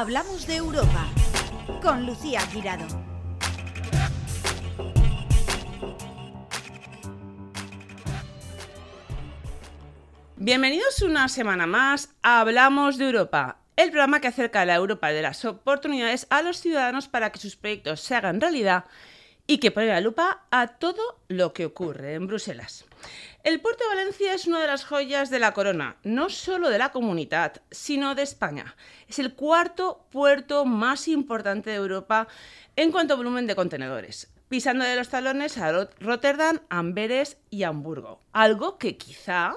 Hablamos de Europa con Lucía Girado. Bienvenidos una semana más a Hablamos de Europa, el programa que acerca a la Europa de las oportunidades a los ciudadanos para que sus proyectos se hagan realidad y que pone la lupa a todo lo que ocurre en Bruselas. El puerto de Valencia es una de las joyas de la corona, no solo de la comunidad, sino de España. Es el cuarto puerto más importante de Europa en cuanto a volumen de contenedores, pisando de los talones a Rotterdam, Amberes y Hamburgo, algo que quizá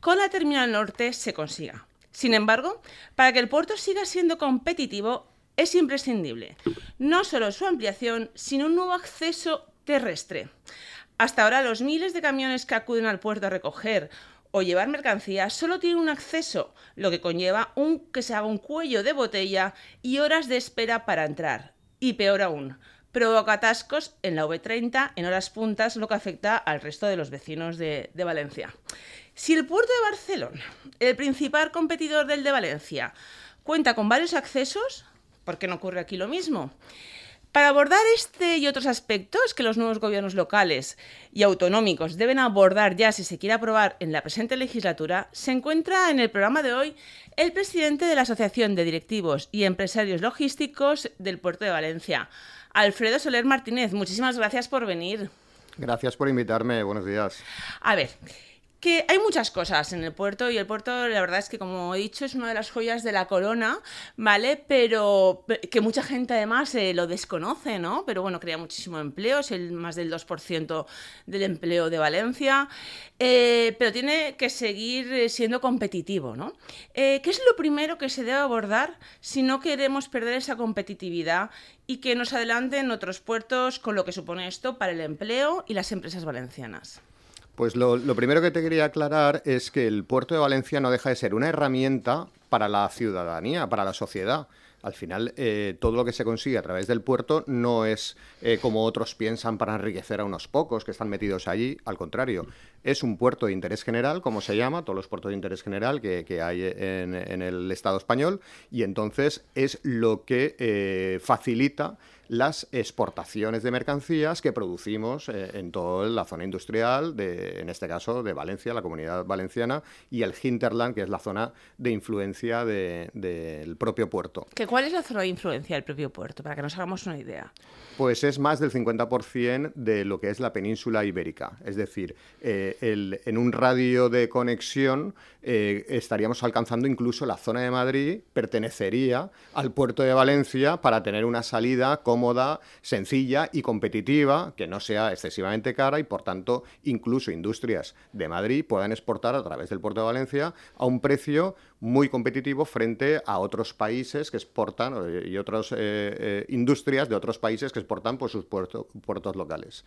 con la terminal norte se consiga. Sin embargo, para que el puerto siga siendo competitivo, es imprescindible no solo su ampliación, sino un nuevo acceso terrestre. Hasta ahora los miles de camiones que acuden al puerto a recoger o llevar mercancías solo tienen un acceso, lo que conlleva un, que se haga un cuello de botella y horas de espera para entrar. Y peor aún, provoca atascos en la V30 en horas puntas, lo que afecta al resto de los vecinos de, de Valencia. Si el puerto de Barcelona, el principal competidor del de Valencia, cuenta con varios accesos, ¿Por qué no ocurre aquí lo mismo? Para abordar este y otros aspectos que los nuevos gobiernos locales y autonómicos deben abordar ya si se quiere aprobar en la presente legislatura, se encuentra en el programa de hoy el presidente de la Asociación de Directivos y Empresarios Logísticos del Puerto de Valencia, Alfredo Soler Martínez. Muchísimas gracias por venir. Gracias por invitarme. Buenos días. A ver, hay muchas cosas en el puerto y el puerto la verdad es que como he dicho es una de las joyas de la corona, ¿vale? Pero que mucha gente además eh, lo desconoce, ¿no? Pero bueno, crea muchísimo empleo, es el más del 2% del empleo de Valencia, eh, pero tiene que seguir eh, siendo competitivo, ¿no? ¿Qué es lo primero que se debe abordar si no queremos perder esa competitividad y que nos adelanten otros puertos con lo que supone esto para el empleo y las empresas valencianas? Pues lo, primero que te quería aclarar es que el puerto de Valencia no deja de ser una herramienta para la ciudadanía, para la sociedad. Al final, eh, todo lo que se consigue a través del puerto no es eh, como otros piensan para enriquecer a unos pocos que están metidos allí. Al contrario, es un puerto de interés general, como se llama, todos los puertos de interés general que, hay en, el Estado español, y entonces es lo que eh, facilita las exportaciones de mercancías que producimos eh, en toda la zona industrial, de, en este caso de Valencia, la comunidad valenciana, y el hinterland, que es la zona de influencia del propio puerto. ¿Que ¿Cuál es la zona de influencia del propio puerto? Para que nos hagamos una idea. Pues es más del 50% de lo que es la península ibérica. Es decir, eh, en un radio de conexión eh, estaríamos alcanzando incluso la zona de Madrid, pertenecería al puerto de Valencia para tener una salida cómoda, sencilla y competitiva, que no sea excesivamente cara y por tanto incluso industrias de Madrid puedan exportar a través del puerto de Valencia a un precio muy competitivo frente a otros países que exportan eh, y otras eh, industrias de otros países que exportan por sus puertos locales.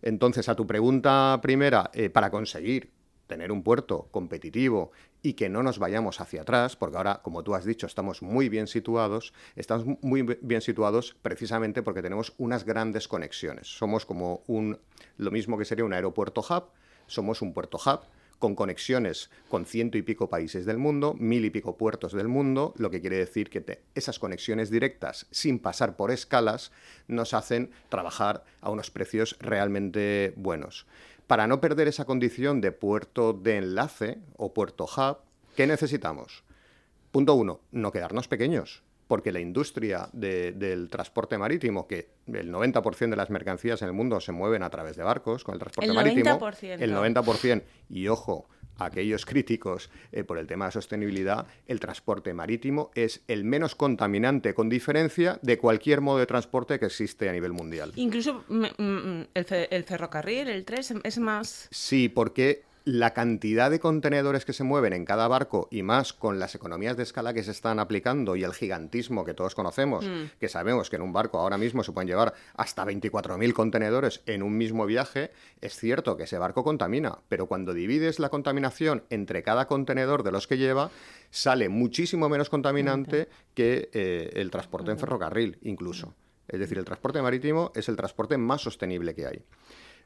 Entonces, a tu pregunta primera, para conseguir tener un puerto competitivo y que no nos vayamos hacia atrás, porque ahora, como tú has dicho, estamos muy bien situados, estamos muy bien situados precisamente porque tenemos unas grandes conexiones. Somos como un, lo mismo que sería un aeropuerto hub, somos un puerto hub con conexiones con ciento y pico países del mundo, mil y pico puertos del mundo, lo que quiere decir que esas conexiones directas, sin pasar por escalas, nos hacen trabajar a unos precios realmente buenos. Para no perder esa condición de puerto de enlace o puerto hub, ¿qué necesitamos? Punto uno, no quedarnos pequeños, porque la industria del transporte marítimo, que el 90% de las mercancías en el mundo se mueven a través de barcos con el transporte marítimo, el 90%, y ojo, aquellos críticos eh, por el tema de sostenibilidad, el transporte marítimo es el menos contaminante con diferencia de cualquier modo de transporte que existe a nivel mundial. Incluso mm, mm, el, el ferrocarril, el tren, es más... Sí, porque la cantidad de contenedores que se mueven en cada barco y más con las economías de escala que se están aplicando y el gigantismo que todos conocemos, mm. que sabemos que en un barco ahora mismo se pueden llevar hasta 24.000 contenedores en un mismo viaje, es cierto que ese barco contamina, pero cuando divides la contaminación entre cada contenedor de los que lleva, sale muchísimo menos contaminante que eh, el transporte en ferrocarril incluso. Es decir, el transporte marítimo es el transporte más sostenible que hay.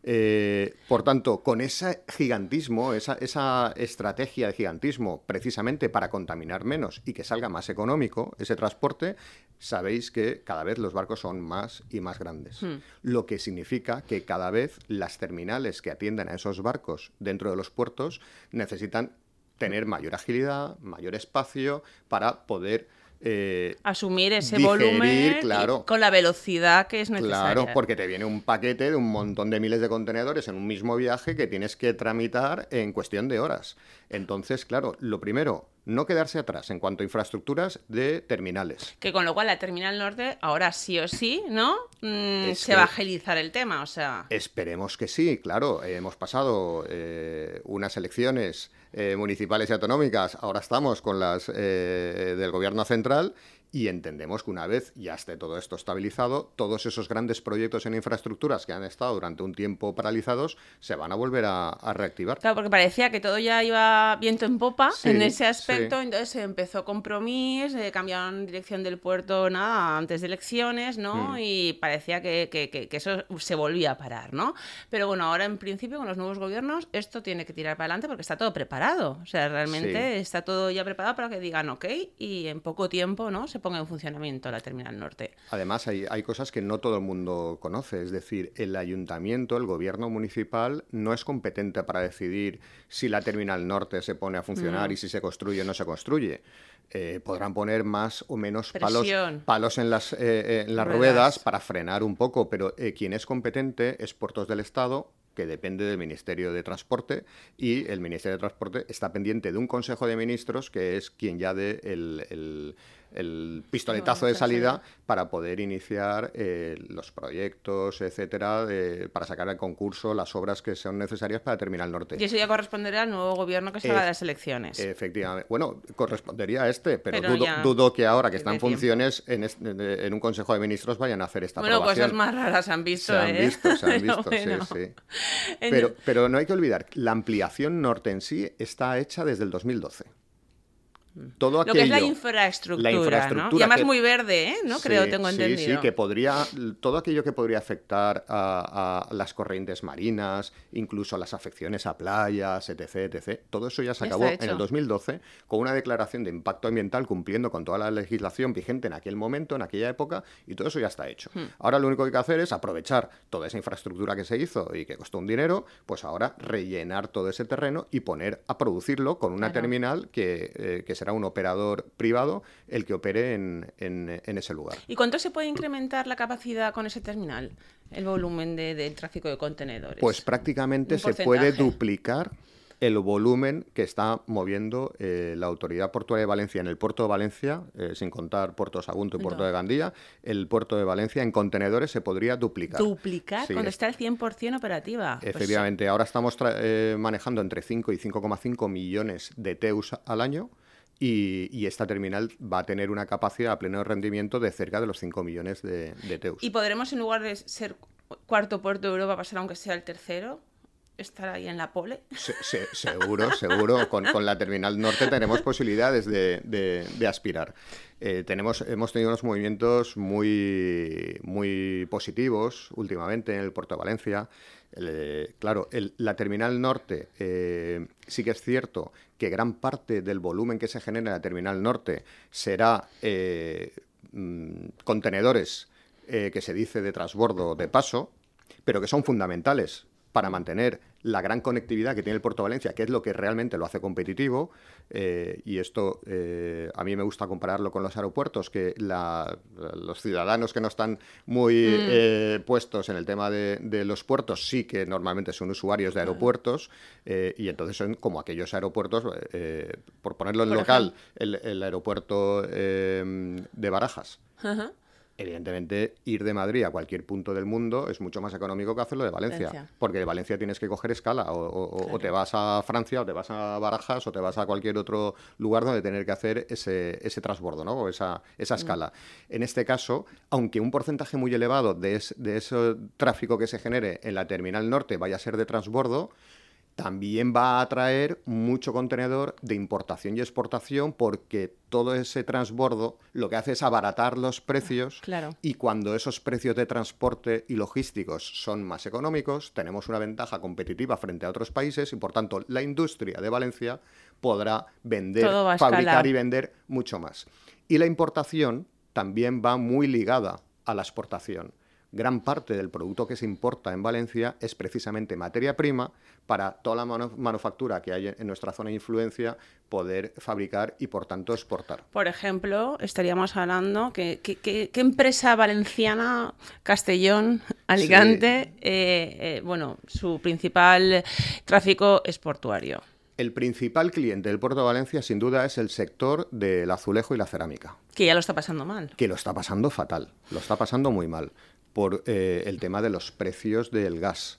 Eh, por tanto, con ese gigantismo, esa, esa, estrategia de gigantismo, precisamente para contaminar menos y que salga más económico ese transporte, sabéis que cada vez los barcos son más y más grandes. Hmm. Lo que significa que cada vez las terminales que atienden a esos barcos dentro de los puertos necesitan tener mayor agilidad, mayor espacio para poder eh, asumir ese digerir, volumen claro. con la velocidad que es necesaria. Claro, porque te viene un paquete de un montón de miles de contenedores en un mismo viaje que tienes que tramitar en cuestión de horas. Entonces, claro, lo primero, no quedarse atrás en cuanto a infraestructuras de terminales. Que con lo cual la Terminal Norte, ahora sí o sí, ¿no? Mm, se que- va a agilizar el tema, o sea... Esperemos que sí, claro. eh, hemos pasado eh, unas elecciones eh, municipales y autonómicas, ahora estamos con las eh, del gobierno central y entendemos que una vez ya esté todo esto estabilizado, todos esos grandes proyectos en infraestructuras que han estado durante un tiempo paralizados se van a volver a, a reactivar. Claro, porque parecía que todo ya iba viento en popa Sí, en ese aspecto, sí. entonces se empezó compromiso, eh, cambiaron dirección del puerto nada antes de elecciones, ¿no? Mm. Y parecía que, que- que- que eso se volvía a parar, ¿no? Pero bueno, ahora en principio con los nuevos gobiernos esto tiene que tirar para adelante porque está todo preparado, o sea, realmente Sí. está todo ya preparado para que digan ok y en poco tiempo, ¿no? Se ponga en funcionamiento la Terminal Norte. Además, hay, hay cosas que no todo el mundo conoce. Es decir, el ayuntamiento, el gobierno municipal, no es competente para decidir si la terminal norte se pone a funcionar y si se construye o no se construye. Eh, podrán poner más o menos palos, Presión. palos en las, eh, eh, en las Ruedas. ruedas para frenar un poco, pero eh, quien es competente es Puertos del Estado que depende del Ministerio de Transporte y el Ministerio de Transporte está pendiente de un Consejo de Ministros que es quien ya dé el, el- el pistoletazo de salida para poder iniciar eh, los proyectos, etcétera, de- para sacar al concurso las obras que son necesarias para Terminal Norte. Y eso ya corresponderá al nuevo gobierno que salga Ef- de las elecciones. Efectivamente. Bueno, correspondería a este, pero, Pero dudo, ya dudo que ahora que es está en funciones en, es- en un Consejo de Ministros vayan a hacer esta bueno, aprobación. cosas más raras han visto, Se han ¿eh? visto, se han Pero visto, bueno. sí, sí. Pero, pero no hay que olvidar, la ampliación norte en sí está hecha desde el 2012. Todo Lo que es la infraestructura, la ¿no? infraestructura Y además que- muy verde, ¿eh? ¿No? Creo, Sí, tengo sí, entendido. Sí, que podría, todo aquello que podría afectar a, a las corrientes marinas, incluso las afecciones a playas, etc., etc., todo eso ya se acabó en el 2012 con una declaración de impacto ambiental cumpliendo con toda la legislación vigente en aquel momento, en aquella época, y todo eso ya está hecho. Hmm. Ahora lo único que hay que hacer es aprovechar toda esa infraestructura que se hizo y que costó un dinero, pues ahora rellenar todo ese terreno y poner a producirlo con una Claro. terminal que, eh, que será un operador privado el que opere en- en- en ese lugar. ¿Y cuánto se puede incrementar la capacidad con ese terminal? El volumen de- del tráfico de contenedores. Pues prácticamente se puede duplicar el volumen que está moviendo eh, la Autoridad Portuaria de Valencia en el puerto de Valencia, eh, sin contar Puerto Sagunto y Puerto No. de Gandía, el puerto de Valencia en contenedores se podría duplicar. Duplicar Sí, cuando es- está al 100% operativa. Pues, Efectivamente, ahora estamos eh, manejando entre 5 y 5,5 millones de TEUs al año y, y esta terminal va a tener una capacidad a pleno rendimiento de cerca de los 5 millones de, de TEUs. ¿Y podremos, en lugar de ser cuarto puerto de Europa, pasar aunque sea el tercero? ¿Estar ahí en la pole? Se- se- seguro, seguro. Con, con la Terminal Norte tenemos posibilidades de, de- de aspirar. Eh, tenemos, hemos tenido unos movimientos muy, muy positivos últimamente en el puerto de Valencia. Eh, claro, la Terminal Norte eh, sí que es cierto que gran parte del volumen que se genera en la Terminal Norte será eh, mm, contenedores que se dice de transbordo de paso, pero que son fundamentales para mantener la gran conectividad que tiene el puerto de Valencia, que es lo que realmente lo hace competitivo. eh, y esto eh, a mí me gusta compararlo con los aeropuertos, que la- los ciudadanos que no están muy eh, puestos en el tema de, de los puertos sí que normalmente son usuarios de aeropuertos eh, y entonces son como aquellos aeropuertos, eh, por ponerlo en Por local, el, el aeropuerto eh, de Barajas. Ajá. Evidentemente, ir de Madrid a cualquier punto del mundo es mucho más económico que hacerlo de Valencia, Valencia. porque de Valencia tienes que coger escala, o, o- o te vas a Francia, o te vas a Barajas, o te vas a cualquier otro lugar donde tener que hacer ese, ese transbordo, ¿no? o esa, esa escala. En este caso, aunque un porcentaje muy elevado de, es- de ese tráfico que se genere en la terminal norte vaya a ser de transbordo, también va a atraer mucho contenedor de importación y exportación porque todo ese transbordo lo que hace es abaratar los precios Claro. y cuando esos precios de transporte y logísticos son más económicos, tenemos una ventaja competitiva frente a otros países y por tanto la industria de Valencia podrá vender, fabricar escalar. y vender mucho más. Y la importación también va muy ligada a la exportación. Gran parte del producto que se importa en Valencia es precisamente materia prima para toda la manu- manufactura que hay en nuestra zona de influencia poder fabricar y por tanto exportar. Por ejemplo, estaríamos hablando que- ¿qué empresa valenciana, Castellón, Alicante, eh, eh, bueno, su principal tráfico es portuario. El principal cliente del puerto de Valencia sin duda es el sector del azulejo y la cerámica. Que ya lo está pasando mal. que lo está pasando fatal, lo está pasando muy mal por eh, el tema de los precios del gas.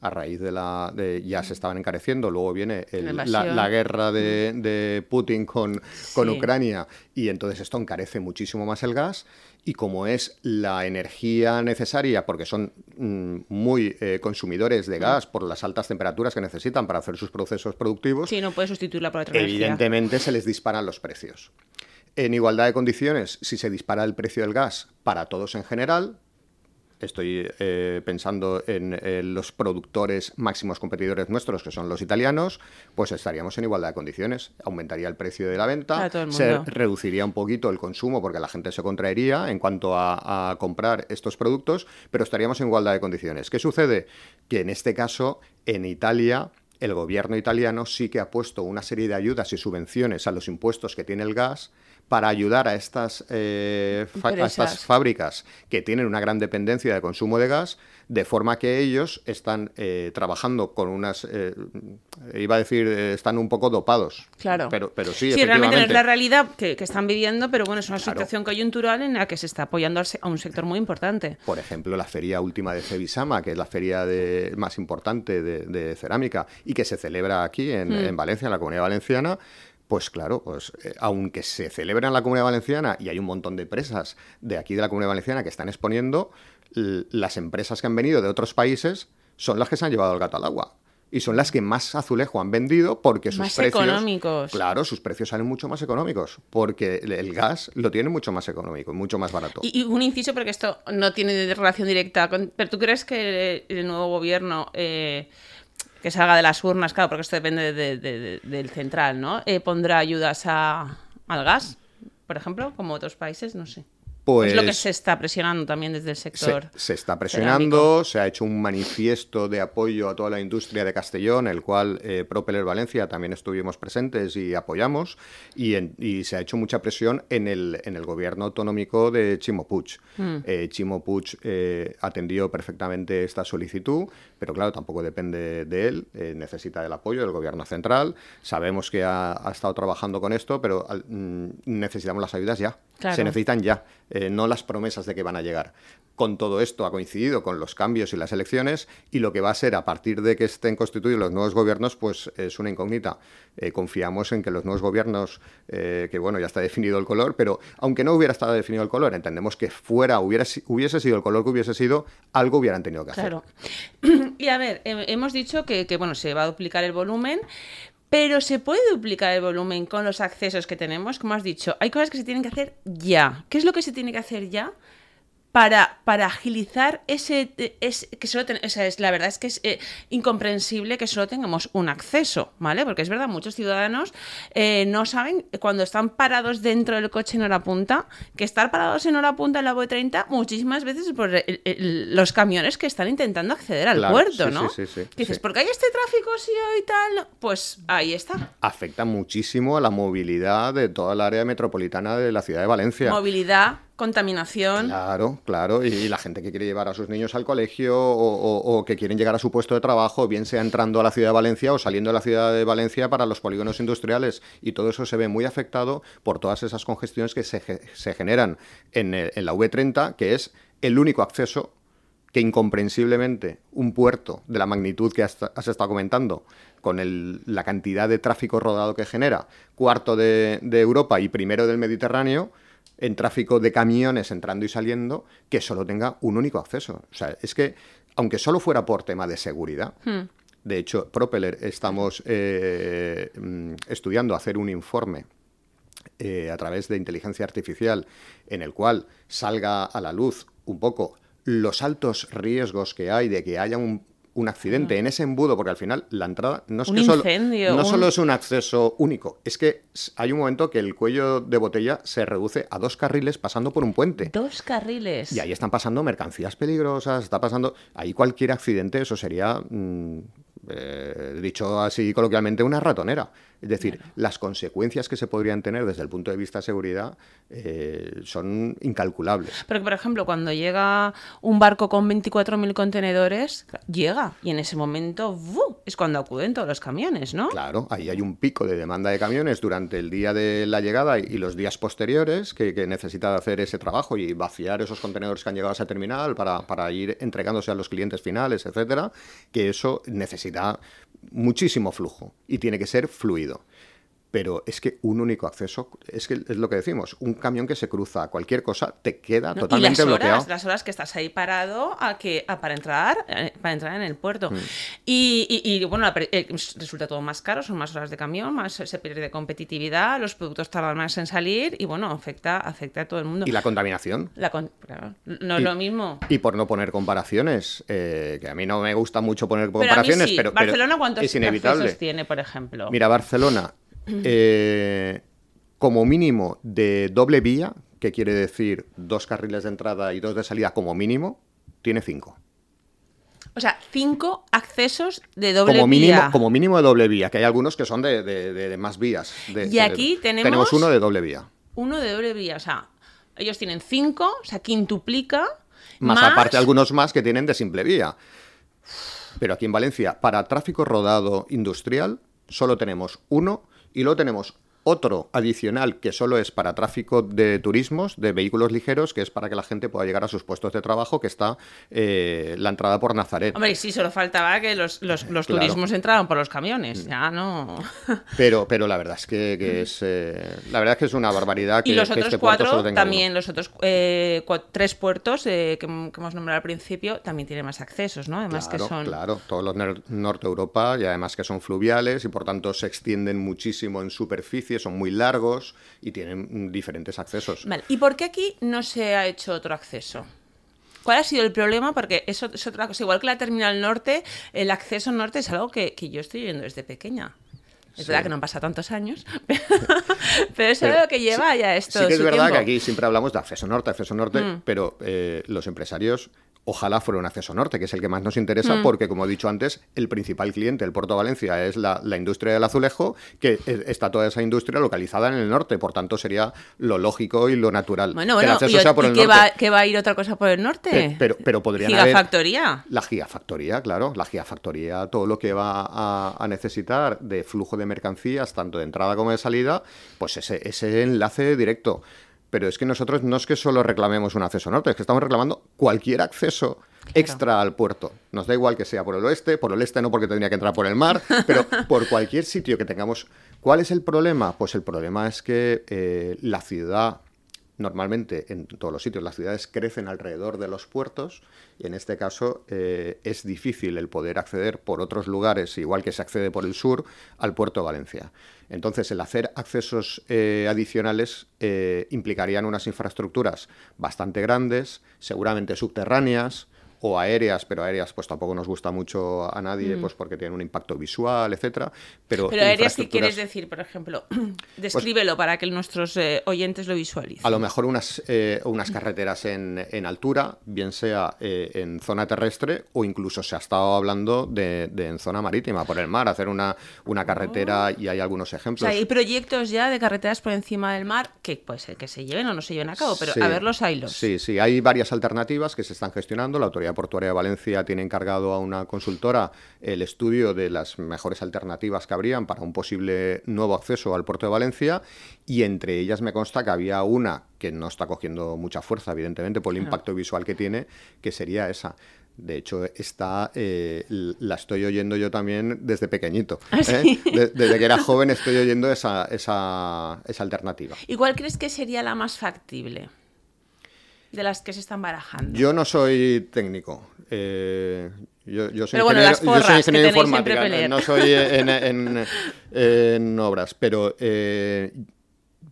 A raíz de la. de- ya se estaban encareciendo, luego viene el- La guerra de, de Putin con, con Sí. Ucrania y entonces esto encarece muchísimo más el gas. Y como es la energía necesaria, porque son mm, muy eh, consumidores de gas por las altas temperaturas que necesitan para hacer sus procesos productivos, Sí, no puede sustituirla por otra energía. Evidentemente se les disparan los precios. En igualdad de condiciones, si se dispara el precio del gas para todos en general, estoy eh, pensando en, eh, los productores máximos competidores nuestros, que son los italianos, pues estaríamos en igualdad de condiciones. Aumentaría el precio de la venta, se reduciría un poquito el consumo porque la gente se contraería en cuanto a, a comprar estos productos, pero estaríamos en igualdad de condiciones. ¿Qué sucede? Que en este caso, en Italia, el gobierno italiano sí que ha puesto una serie de ayudas y subvenciones a los impuestos que tiene el gas para ayudar a estas, eh, a estas fábricas que tienen una gran dependencia de consumo de gas, de forma que ellos están eh, trabajando con unas, eh, iba a decir, están un poco dopados. Claro. Pero, pero sí, realmente no es la realidad que, que están viviendo, pero bueno, es una Claro. situación coyuntural en la que se está apoyando a un sector muy importante. Por ejemplo, la feria última de Cevisama, que es la feria de- más importante de, de cerámica y que se celebra aquí en, en Valencia, en la Comunidad Valenciana. Pues claro, pues eh, aunque se celebra en la Comunidad Valenciana y hay un montón de empresas de aquí de la Comunidad Valenciana que están exponiendo, las empresas que han venido de otros países son las que se han llevado el gato al agua. Y son las que más azulejo han vendido porque sus Más precios. económicos. Claro, sus precios salen mucho más económicos. Porque el- el gas lo tiene mucho más económico, mucho más barato. Y, y un inciso, porque esto no tiene relación directa con... Pero ¿tú crees que el nuevo gobierno eh, que salga de las urnas, claro, porque esto depende de- de- de- del central, ¿no? Eh, ¿Pondrá ayudas a, al gas, por ejemplo, como otros países? No sé. Pues es lo que se está presionando también desde el se, sector. se está presionando, se ha hecho un manifiesto de apoyo a toda la industria de Castellón, el cual eh, Propeller Valencia también estuvimos presentes y apoyamos, y, en- y se ha hecho mucha presión en el, en el gobierno autonómico de Chimo Puig. Eh, Chimo Puig eh, atendió perfectamente esta solicitud, pero claro, tampoco depende de él, eh, necesita del apoyo del gobierno central. Sabemos que ha, ha estado trabajando con esto, pero mm, necesitamos las ayudas ya. Claro. Se necesitan ya, eh, no las promesas de que van a llegar. Con todo esto ha coincidido con los cambios y las elecciones y lo que va a ser a partir de que estén constituidos los nuevos gobiernos, pues es una incógnita. Eh, confiamos en que los nuevos gobiernos, eh, que bueno, ya está definido el color, pero aunque no hubiera estado definido el color, entendemos que fuera, hubiera, hubiese sido el color que hubiese sido, algo hubieran tenido que hacer. Claro. Y a ver, he- hemos dicho que, que, bueno, se va a duplicar el volumen, pero se puede duplicar el volumen con los accesos que tenemos. Como has dicho, hay cosas que se tienen que hacer ya. ¿Qué es lo que se tiene que hacer ya? Para, para agilizar ese, ese- que solo ten- o sea, es, la verdad es que es eh, incomprensible que solo tengamos un acceso, ¿vale? Porque es verdad, muchos ciudadanos eh, no saben cuando están parados dentro del coche en hora punta, que estar parados en hora punta en la B30 muchísimas veces es por el- el- los camiones que están intentando acceder al Claro, puerto, sí, ¿no? sí, sí, sí, dices, porque hay este tráfico sí y tal, pues ahí está. Afecta muchísimo a la movilidad de toda el área metropolitana de la ciudad de Valencia. Movilidad, contaminación. Claro, claro. Y, la gente que quiere llevar a sus niños al colegio o, que quieren llegar a su puesto de trabajo, bien sea entrando a la ciudad de Valencia o saliendo de la ciudad de Valencia para los polígonos industriales. Y todo eso se ve muy afectado por todas esas congestiones que se, se generan en, en la V30, que es el único acceso que incomprensiblemente un puerto de la magnitud que has, has estado comentando, con el- la cantidad de tráfico rodado que genera, cuarto de, de Europa y primero del Mediterráneo, en tráfico de camiones entrando y saliendo, que solo tenga un único acceso. O sea, es que, aunque solo fuera por tema de seguridad, De hecho, Propeller estamos eh, mm, estudiando hacer un informe eh, a través de inteligencia artificial en el cual salga a la luz un poco los altos riesgos que hay de que haya un, un accidente en ese embudo, porque al final la entrada no es Un que solo, incendio, no un- solo es un acceso único, es que hay un momento que el cuello de botella se reduce a dos carriles pasando por un puente. Dos carriles. Y ahí están pasando mercancías peligrosas, está pasando. Ahí cualquier accidente, eso sería, mm, eh, dicho así coloquialmente, una ratonera. Es decir, las consecuencias que se podrían tener desde el punto de vista de seguridad eh, son incalculables. Porque, por ejemplo, cuando llega un barco con 24.000 contenedores, llega. Y en ese momento es cuando acuden todos los camiones, ¿no? Claro, ahí hay un pico de demanda de camiones durante el día de la llegada y los días posteriores que, que necesita hacer ese trabajo y vaciar esos contenedores que han llegado a esa terminal para, para ir entregándose a los clientes finales, etcétera, que eso necesita muchísimo flujo y tiene que ser fluido. Pero es que un único acceso, es que es lo que decimos, un camión que se cruza, cualquier cosa, te queda ¿no? totalmente y las bloqueado. horas, las horas que estás ahí parado a que, a- para, entrar, eh, para entrar en el Mm. puerto. Y, y- y, bueno, la eh, resulta todo más caro, son más horas de camión, más se pierde competitividad, los productos tardan más en salir y bueno, afecta, afecta a todo el mundo. Y la contaminación. La con- claro, no es lo mismo. Y por no poner comparaciones, eh, que a mí no me gusta mucho poner Pero a mí comparaciones, sí. pero, pero ¿Barcelona cuántos es inevitable. tiene, por ejemplo? Mira, Barcelona, eh, como mínimo de doble vía, que quiere decir dos carriles de entrada y dos de salida como mínimo, tiene cinco. O sea, cinco accesos de doble Como mínimo, vía. como mínimo de doble vía, que hay algunos que son de, de- de- de más vías. Y aquí tenemos- Tenemos uno de doble vía. Uno de doble vía. O sea, ellos tienen cinco, o sea, quintuplica. Más, aparte algunos más que tienen de simple vía. Pero aquí en Valencia, para tráfico rodado industrial, solo tenemos uno y luego tenemos otro adicional que solo es para tráfico de turismos, de vehículos ligeros, que es para que la gente pueda llegar a sus puestos de trabajo, que está eh, la entrada por Nazaret. Hombre, sí, solo faltaba que los, los, los Claro. Mm. turismos entraban por los camiones. Ya no. Pero, pero la verdad es que, que es eh, la verdad es que es una barbaridad que, y los que otros este cuatro, también uno. los otros eh, tres puertos eh, que, hem- que hemos nombrado al principio, también tienen más accesos, ¿no? Además Claro, que son. claro, todos los nor- norte Europa y además que son fluviales y por tanto se extienden muchísimo en superficie, son muy largos y tienen diferentes accesos. Vale, ¿Y por qué aquí no se ha hecho otro acceso? ¿Cuál ha sido el problema? Porque eso es otra cosa. Igual que la terminal norte, el acceso norte es algo que, que yo estoy viendo desde pequeña. Es Sí. verdad que no han pasado tantos años, pero es Pero algo que lleva sí- ya esto. Sí que es su verdad tiempo. que aquí siempre hablamos de acceso norte, acceso norte, Mm. pero eh, los empresarios ojalá fuera un acceso norte, que es el que más nos interesa, Mm. porque como he dicho antes, el principal cliente del Puerto Valencia es la, la industria del azulejo, que eh, está toda esa industria localizada en el norte, por tanto sería lo lógico y lo natural Bueno, que el bueno, acceso ¿y, sea por y el qué, norte. va, qué va a ir otra cosa por el norte? Pe- Pero, pero podrían haber... Gigafactoría. La gigafactoría, claro. La gigafactoría, todo lo que va a, a necesitar de flujo de mercancías, tanto de entrada como de salida, pues ese, ese enlace directo. Pero es que nosotros no es que solo reclamemos un acceso norte, es que estamos reclamando cualquier acceso extra al puerto. Nos da igual que sea por el oeste, por el este no porque tendría que entrar por el mar, pero por cualquier sitio que tengamos. ¿Cuál es el problema? Pues el problema es que eh, la ciudad normalmente en todos los sitios las ciudades crecen alrededor de los puertos y en este caso eh, es difícil el poder acceder por otros lugares, igual que se accede por el sur, al puerto de Valencia. Entonces, el hacer accesos eh, adicionales eh, implicarían unas infraestructuras bastante grandes, seguramente subterráneas o aéreas, pero aéreas pues tampoco nos gusta mucho a nadie, pues porque tienen un impacto visual, etcétera. Pero, Mm. Pero aéreas, ¿qué quieres decir, por ejemplo? Descríbelo para que nuestros eh, oyentes lo visualicen. A lo mejor unas, eh, unas carreteras en, en altura, bien sea eh, en zona terrestre o incluso se ha estado hablando de, de en zona marítima, por el mar, hacer una, una carretera y hay algunos Oh. O ejemplos. sea, hay proyectos ya de carreteras por encima del mar que puede ser que se lleven o no se lleven a cabo, pero Sí. a ver los hilos. Sí, sí, hay varias alternativas que se están gestionando. La Autoridad Portuaria de Valencia tiene encargado a una consultora el estudio de las mejores alternativas que habrían para un posible nuevo acceso al puerto de Valencia y entre ellas me consta que había una que no está cogiendo mucha fuerza, evidentemente, por el impacto visual que tiene, que sería esa. De hecho, esta eh, la estoy oyendo yo también desde pequeñito. ¿Ah, ¿eh? De- desde que era joven estoy oyendo esa, esa, esa alternativa. ¿Y cuál crees que sería la más factible de las que se están barajando? Yo no soy técnico. eh, Yo, yo soy Pero bueno, ingeniero, las yo soy ingeniero informática, no soy en, en- en obras, pero eh,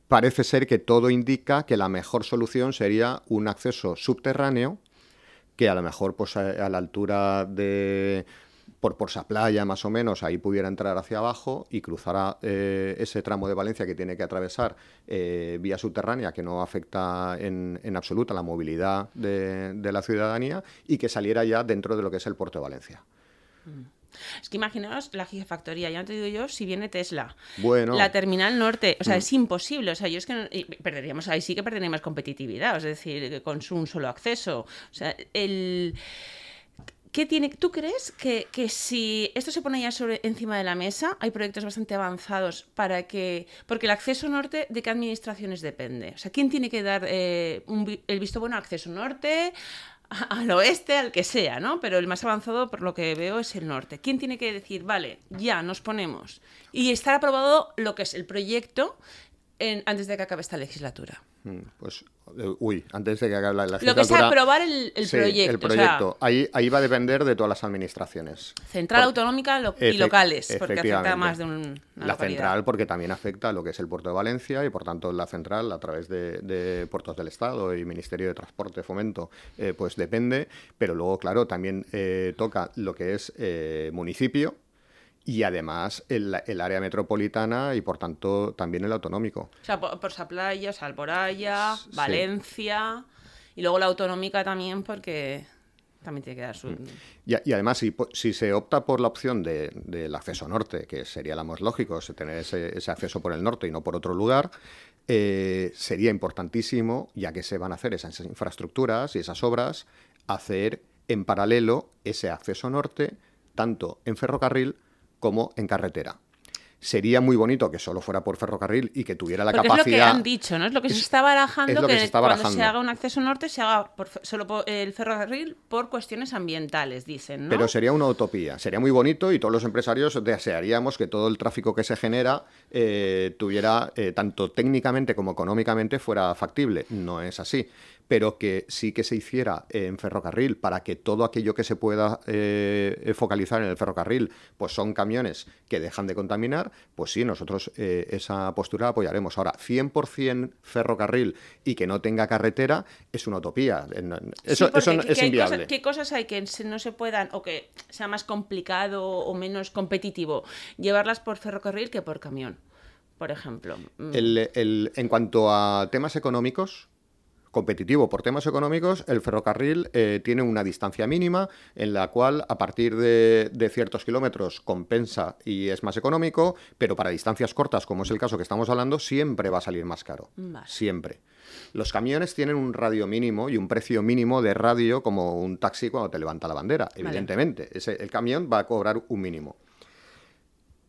parece ser que todo indica que la mejor solución sería un acceso subterráneo que a lo mejor pues a, a la altura de por Porsa Playa más o menos ahí pudiera entrar hacia abajo y cruzara eh, ese tramo de Valencia que tiene que atravesar eh, vía subterránea que no afecta en, en absoluto a la movilidad de, de la ciudadanía y que saliera ya dentro de lo que es el puerto de Valencia. Es que imaginaos la gigafactoría, ya no te digo yo, si viene Tesla. Bueno. La terminal norte, o sea, Mm. es imposible. O sea, yo es que no- perderíamos, ahí sí que perderíamos competitividad, es decir, con un solo acceso. O sea, el. ¿Qué tiene, ¿Tú crees que, que si esto se pone ya sobre, encima de la mesa, hay proyectos bastante avanzados para que... Porque el acceso norte, ¿de qué administraciones depende? O sea, ¿quién tiene que dar eh, el visto bueno al acceso norte, al oeste, al que sea, ¿no? Pero el más avanzado, por lo que veo, es el norte. ¿Quién tiene que decir, vale, ya nos ponemos? Y estar aprobado lo que es el proyecto en- antes de que acabe esta legislatura. Mm, Pues, eh, uy, antes de que acabe la Lo que sea aprobar el, el Sí, proyecto. el o sea, proyecto. ahí, ahí va a depender de todas las administraciones. Central autonómica lo- y locales, porque afecta más de un, una La localidad. central porque también afecta a lo que es el puerto de Valencia y por tanto la central a través de, de puertos del Estado y Ministerio de Transporte, Fomento, eh, pues depende, pero luego claro también eh, toca lo que es eh, municipio y además el, el área metropolitana y por tanto también el autonómico. O sea, por, por Playa, Salboraya, Sí. Valencia y luego la autonómica también porque también tiene que dar su... Y, a- y además, si, si se opta por la opción de- del acceso norte, que sería la más lógico, tener ese, ese acceso por el norte y no por otro lugar, eh, sería importantísimo, ya que se van a hacer esas infraestructuras y esas obras, hacer en paralelo ese acceso norte, tanto en ferrocarril como en carretera. Sería muy bonito que solo fuera por ferrocarril y que tuviera la Porque capacidad. es lo que han dicho, ¿no? Es lo que se es- está barajando, es lo que se está cuando se barajando. haga un acceso norte se haga por solo por el ferrocarril por cuestiones ambientales, dicen, ¿no? Pero sería una utopía, sería muy bonito y todos los empresarios desearíamos que todo el tráfico que se genera eh, tuviera, eh, tanto técnicamente como económicamente, fuera factible. No es así. Pero que sí que se hiciera en ferrocarril para que todo aquello que se pueda eh, focalizar en el ferrocarril, pues son camiones que dejan de contaminar, pues sí, nosotros eh, esa postura la apoyaremos. Ahora, 100% ferrocarril y que no tenga carretera es una utopía. Sí, Eso, porque eso ¿qué- no- qué es hay inviable. cosas- ¿Qué cosas hay que no se puedan o que sea más complicado o menos competitivo llevarlas por ferrocarril que por camión, por ejemplo? Mm, El- el- en cuanto a temas económicos, competitivo por temas económicos, el ferrocarril eh, tiene una distancia mínima en la cual a partir de, de ciertos kilómetros compensa y es más económico, pero para distancias cortas, como es el caso que estamos hablando, siempre va a salir más caro. Vale. Siempre. Los camiones tienen un radio mínimo y un precio mínimo de radio como un taxi cuando te levanta la bandera, evidentemente. Ese- el camión va a cobrar un mínimo.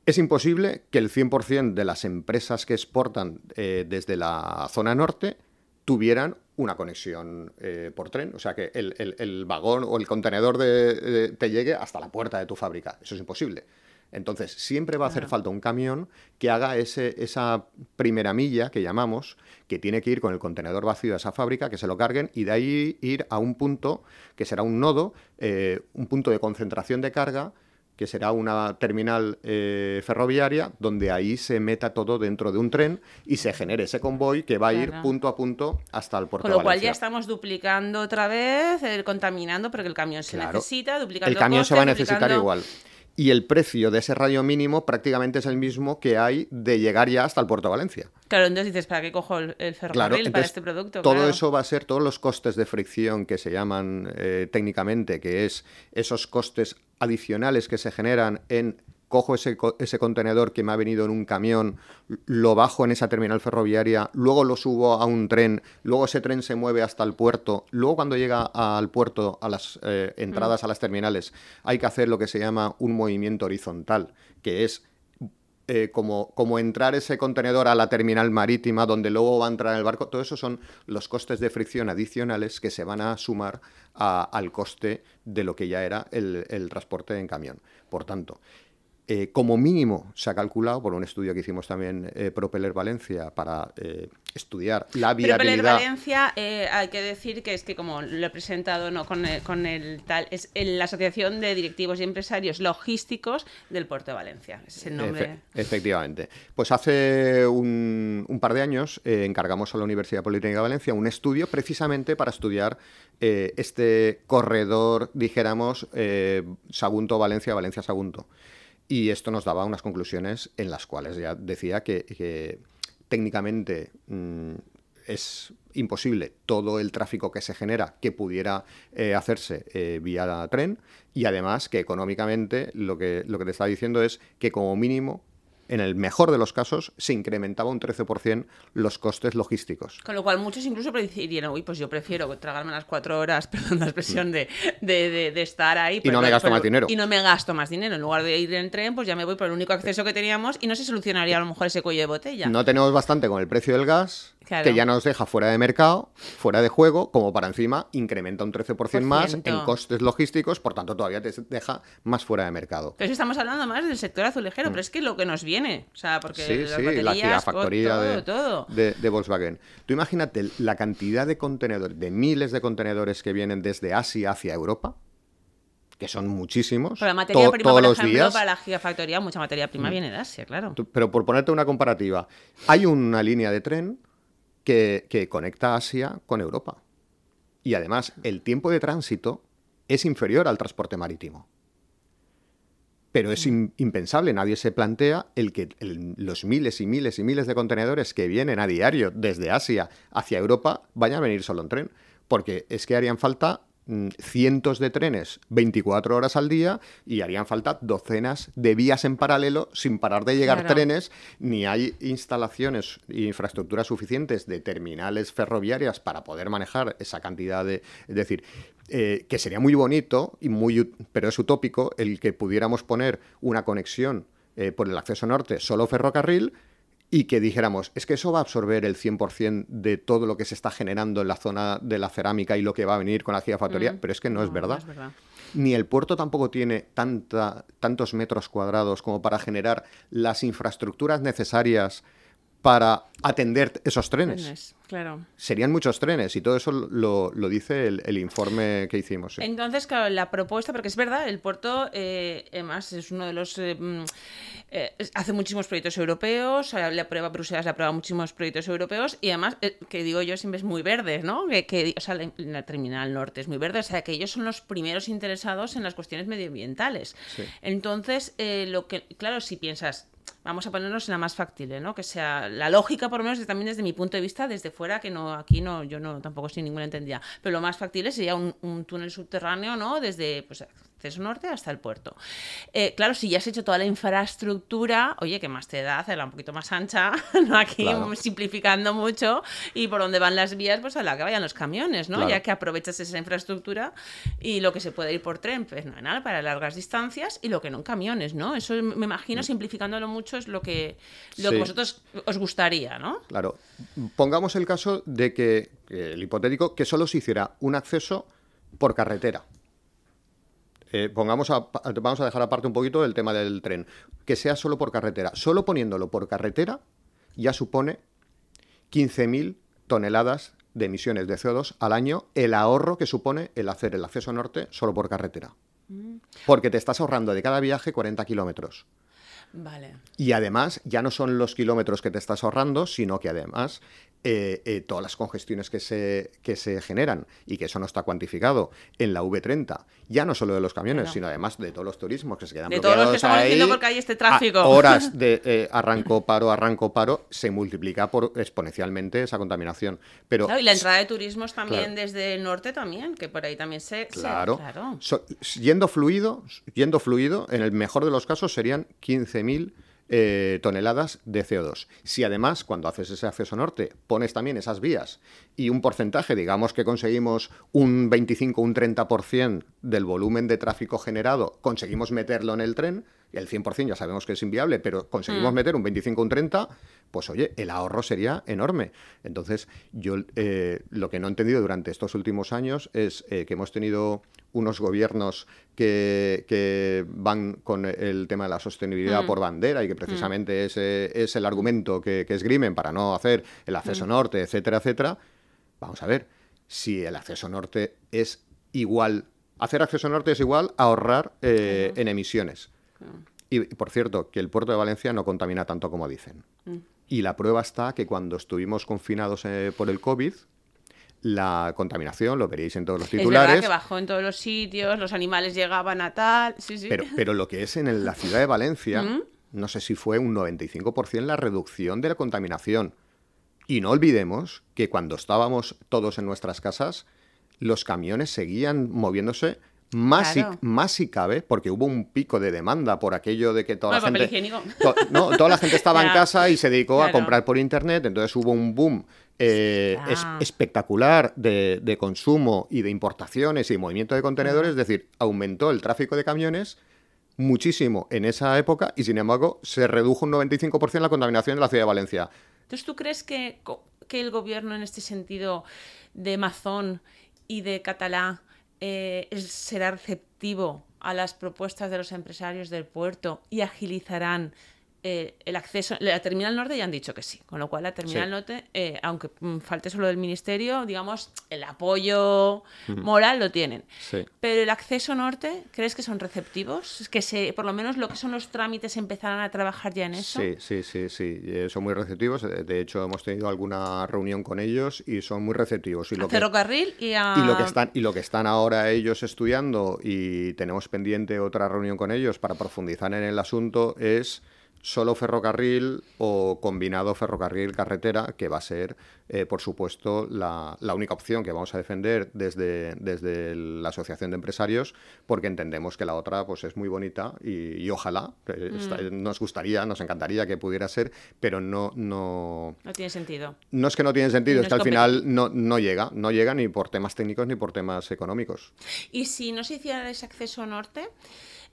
Es imposible que el 100% de las empresas que exportan eh, desde la zona norte tuvieran una conexión eh, por tren, o sea, que el, el- el vagón o el contenedor de- de- te llegue hasta la puerta de tu fábrica. Eso es imposible. Entonces, siempre va a hacer falta un camión que haga ese, esa primera milla que llamamos, que tiene que ir con el contenedor vacío a esa fábrica, que se lo carguen y de ahí ir a un punto que será un nodo, eh, un punto de concentración de carga que será una terminal eh, ferroviaria donde ahí se meta todo dentro de un tren y se genere ese convoy que va a ir Claro. punto a punto hasta el puerto Con de lo cual ya estamos duplicando otra vez, eh, contaminando, porque el camión se Claro. necesita, duplicando El camión se va a necesitar duplicando- igual. Y el precio de ese radio mínimo prácticamente es el mismo que hay de llegar ya hasta el puerto de Valencia. Claro, entonces dices, ¿para qué cojo el, ferrocarril Claro, para este producto? todo Claro. eso va a ser, todos los costes de fricción que se llaman eh, técnicamente, que es esos costes adicionales que se generan en cojo ese, ese contenedor que me ha venido en un camión, lo bajo en esa terminal ferroviaria, luego lo subo a un tren, luego ese tren se mueve hasta el puerto, luego cuando llega al puerto, a las eh, entradas a las terminales, hay que hacer lo que se llama un movimiento horizontal, que es eh, como, como entrar ese contenedor a la terminal marítima, donde luego va a entrar el barco, todo eso son los costes de fricción adicionales que se van a sumar a- al coste de lo que ya era el, el transporte en camión. Por tanto, eh, como mínimo se ha calculado por un estudio que hicimos también eh, Propeller Valencia para eh, estudiar la viabilidad. Propeller Valencia, hay que decir que es que como lo he presentado no con el, con el tal, es la Asociación de Directivos y Empresarios Logísticos del Puerto de Valencia. Es el nombre. efectivamente. Pues hace un, un par de años encargamos a la Universidad Politécnica de Valencia un estudio precisamente para estudiar este corredor, dijéramos, Sagunto-Valencia, Valencia-Sagunto. Y esto nos daba unas conclusiones en las cuales ya decía que, técnicamente mm, es imposible todo el tráfico que se genera que pudiera eh, hacerse eh, vía tren y además que económicamente lo que, lo que te está diciendo es que como mínimo en el mejor de los casos, se incrementaba un 13% los costes logísticos. Con lo cual muchos incluso dirían, uy, pues yo prefiero tragarme las cuatro horas, perdón la expresión, de, de, estar ahí. Y no me gasto más dinero. Y no me gasto más dinero. En lugar de ir en tren, pues ya me voy por el único acceso que teníamos y no se solucionaría a lo mejor ese cuello de botella. No tenemos bastante con el precio del gas, que ya nos deja fuera de mercado, fuera de juego, como para encima incrementa un 13% más en costes logísticos, por tanto todavía te deja más fuera de mercado. Pero estamos hablando más del sector azulejero, mm. pero es que lo que nos viene, o sea, porque sí, las sí, la gigafactoría de, todo. De, Volkswagen. Tú imagínate la cantidad de contenedores, de miles de contenedores que vienen desde Asia hacia Europa, que son muchísimos. Pero la materia prima, por ejemplo, para la gigafactoría, mucha materia prima mm. viene de Asia, claro. Pero por ponerte una comparativa, hay una línea de tren que, conecta Asia con Europa. Y además, el tiempo de tránsito es inferior al transporte marítimo. Pero es impensable, nadie se plantea el que los miles y miles y miles de contenedores que vienen a diario desde Asia hacia Europa vayan a venir solo en tren, porque es que harían falta cientos de trenes 24 horas al día y harían falta docenas de vías en paralelo sin parar de llegar trenes, ni hay instalaciones e infraestructuras suficientes de terminales ferroviarias para poder manejar esa cantidad de... Es decir, eh, que sería muy bonito, y muy, pero es utópico, el que pudiéramos poner una conexión eh, por el acceso norte solo ferrocarril, y que dijéramos, es que eso va a absorber el 100% de todo lo que se está generando en la zona de la cerámica y lo que va a venir con la gigafactoría, mm. pero es que no, es verdad. Ni el puerto tampoco tiene tanta, tantos metros cuadrados como para generar las infraestructuras necesarias para atender esos trenes. claro. Serían muchos trenes y todo eso lo, dice el, informe que hicimos. Entonces, claro, la propuesta, porque es verdad, el puerto, eh, además, es uno de los... Eh, mm, eh, hace muchísimos proyectos europeos, le aprueba Bruselas, le aprueba muchísimos proyectos europeos y además, que digo yo, siempre es muy verde, ¿no? Que, o sea, la, terminal norte es muy verde, o sea, que ellos son los primeros interesados en las cuestiones medioambientales. Entonces, lo que, claro, si piensas, vamos a ponernos en la más factible, ¿no? Que sea la lógica, por lo menos también desde mi punto de vista, desde fuera, que no aquí no, yo no tampoco estoy ninguna entendida. Pero lo más factible sería un, un túnel subterráneo, ¿no? Desde pues acceso norte hasta el puerto. Eh, claro, si ya has hecho toda la infraestructura, oye, que más te da hacerla un poquito más ancha, no aquí simplificando mucho, y por donde van las vías, pues a la que vayan los camiones, ¿no? Ya que aprovechas esa infraestructura y lo que se puede ir por tren, pues no hay nada para largas distancias y lo que no en camiones, ¿no? Eso me imagino, mm. simplificándolo mucho, es lo que, lo que vosotros os gustaría, ¿no? Claro. Pongamos el caso de que, el hipotético, que solo se hiciera un acceso por carretera. Eh, pongamos vamos a dejar aparte un poquito el tema del tren, que sea solo por carretera. Solo poniéndolo por carretera ya supone 15.000 toneladas de emisiones de CO2 al año el ahorro que supone el hacer el acceso norte solo por carretera. Mm. Porque te estás ahorrando de cada viaje 40 kilómetros. Vale. Y además ya no son los kilómetros que te estás ahorrando, sino que además eh, eh, todas las congestiones que se, que se generan y que eso no está cuantificado en la V30, ya no solo de los camiones, sino además de todos los turismos que se quedan De todos los que estamos diciendo porque hay este tráfico. horas de eh, arranco, paro, arranco, paro, se multiplica por exponencialmente esa contaminación. Pero, y la entrada de turismos también desde el norte también, que por ahí también se... Claro. yendo, fluido, yendo fluido, en el mejor de los casos serían 15.000 eh, toneladas de CO2. Si además, cuando haces ese acceso norte, pones también esas vías y un porcentaje, digamos que conseguimos un 25, un 30% del volumen de tráfico generado, conseguimos meterlo en el tren, y el 100% ya sabemos que es inviable, pero conseguimos Mm. meter un 25, un 30, pues oye, el ahorro sería enorme. Entonces, yo eh, lo que no he entendido durante estos últimos años es eh, que hemos tenido unos gobiernos que, que van con el tema de la sostenibilidad Mm. por bandera y que precisamente ese es el argumento que, que esgrimen para no hacer el acceso Mm. norte, etcétera, etcétera. Vamos a ver, si el acceso norte es igual, hacer acceso norte es igual a ahorrar eh, en emisiones. Y, por cierto, que el puerto de Valencia no contamina tanto como dicen. Mm. Y la prueba está que cuando estuvimos confinados eh, por el COVID, la contaminación, lo veréis en todos los Es verdad titulares, que bajó en todos los sitios, los animales llegaban a tal. Sí, sí. pero, pero lo que es en la ciudad de Valencia, ¿Mm? no sé si fue un 95% la reducción de la contaminación. Y no olvidemos que cuando estábamos todos en nuestras casas, los camiones seguían moviéndose más, Claro. si, más si cabe, porque hubo un pico de demanda por aquello de que toda Bueno, la gente... to- no, toda la gente estaba en casa y se dedicó a comprar por internet, entonces hubo un boom eh, es- Ah. espectacular de, de consumo y de importaciones y movimiento de contenedores, es decir, aumentó el tráfico de camiones muchísimo en esa época y sin embargo se redujo un 95% la contaminación de la ciudad de Valencia. Entonces, ¿tú crees que, que el gobierno en este sentido de Mazón y de Catalá eh, es- será receptivo a las propuestas de los empresarios del puerto y agilizarán eh, el acceso? La Terminal Norte ya han dicho que sí, con lo cual la Terminal Sí. Norte, eh, aunque mm, falte solo del Ministerio, digamos, el apoyo moral lo tienen. Sí. Pero el acceso norte, ¿crees que son receptivos? Que se, por lo menos lo que son los trámites empezarán a trabajar ya en eso. Sí, sí, sí, sí. eh, Son muy receptivos. De hecho, hemos tenido alguna reunión con ellos y son muy receptivos. Y A lo que, ferrocarril y a... y lo que están y lo que están ahora ellos estudiando y tenemos pendiente otra reunión con ellos para profundizar en el asunto es solo ferrocarril o combinado ferrocarril carretera que va a ser eh, por supuesto la, la única opción que vamos a defender desde, desde la asociación de empresarios porque entendemos que la otra pues es muy bonita y, y ojalá eh, está- nos gustaría nos encantaría que pudiera ser pero no no No tiene sentido. no es que no tiene sentido, No es que al final no, no llega, no llega ni por temas técnicos ni por temas económicos. Y si no se hiciera ese acceso norte,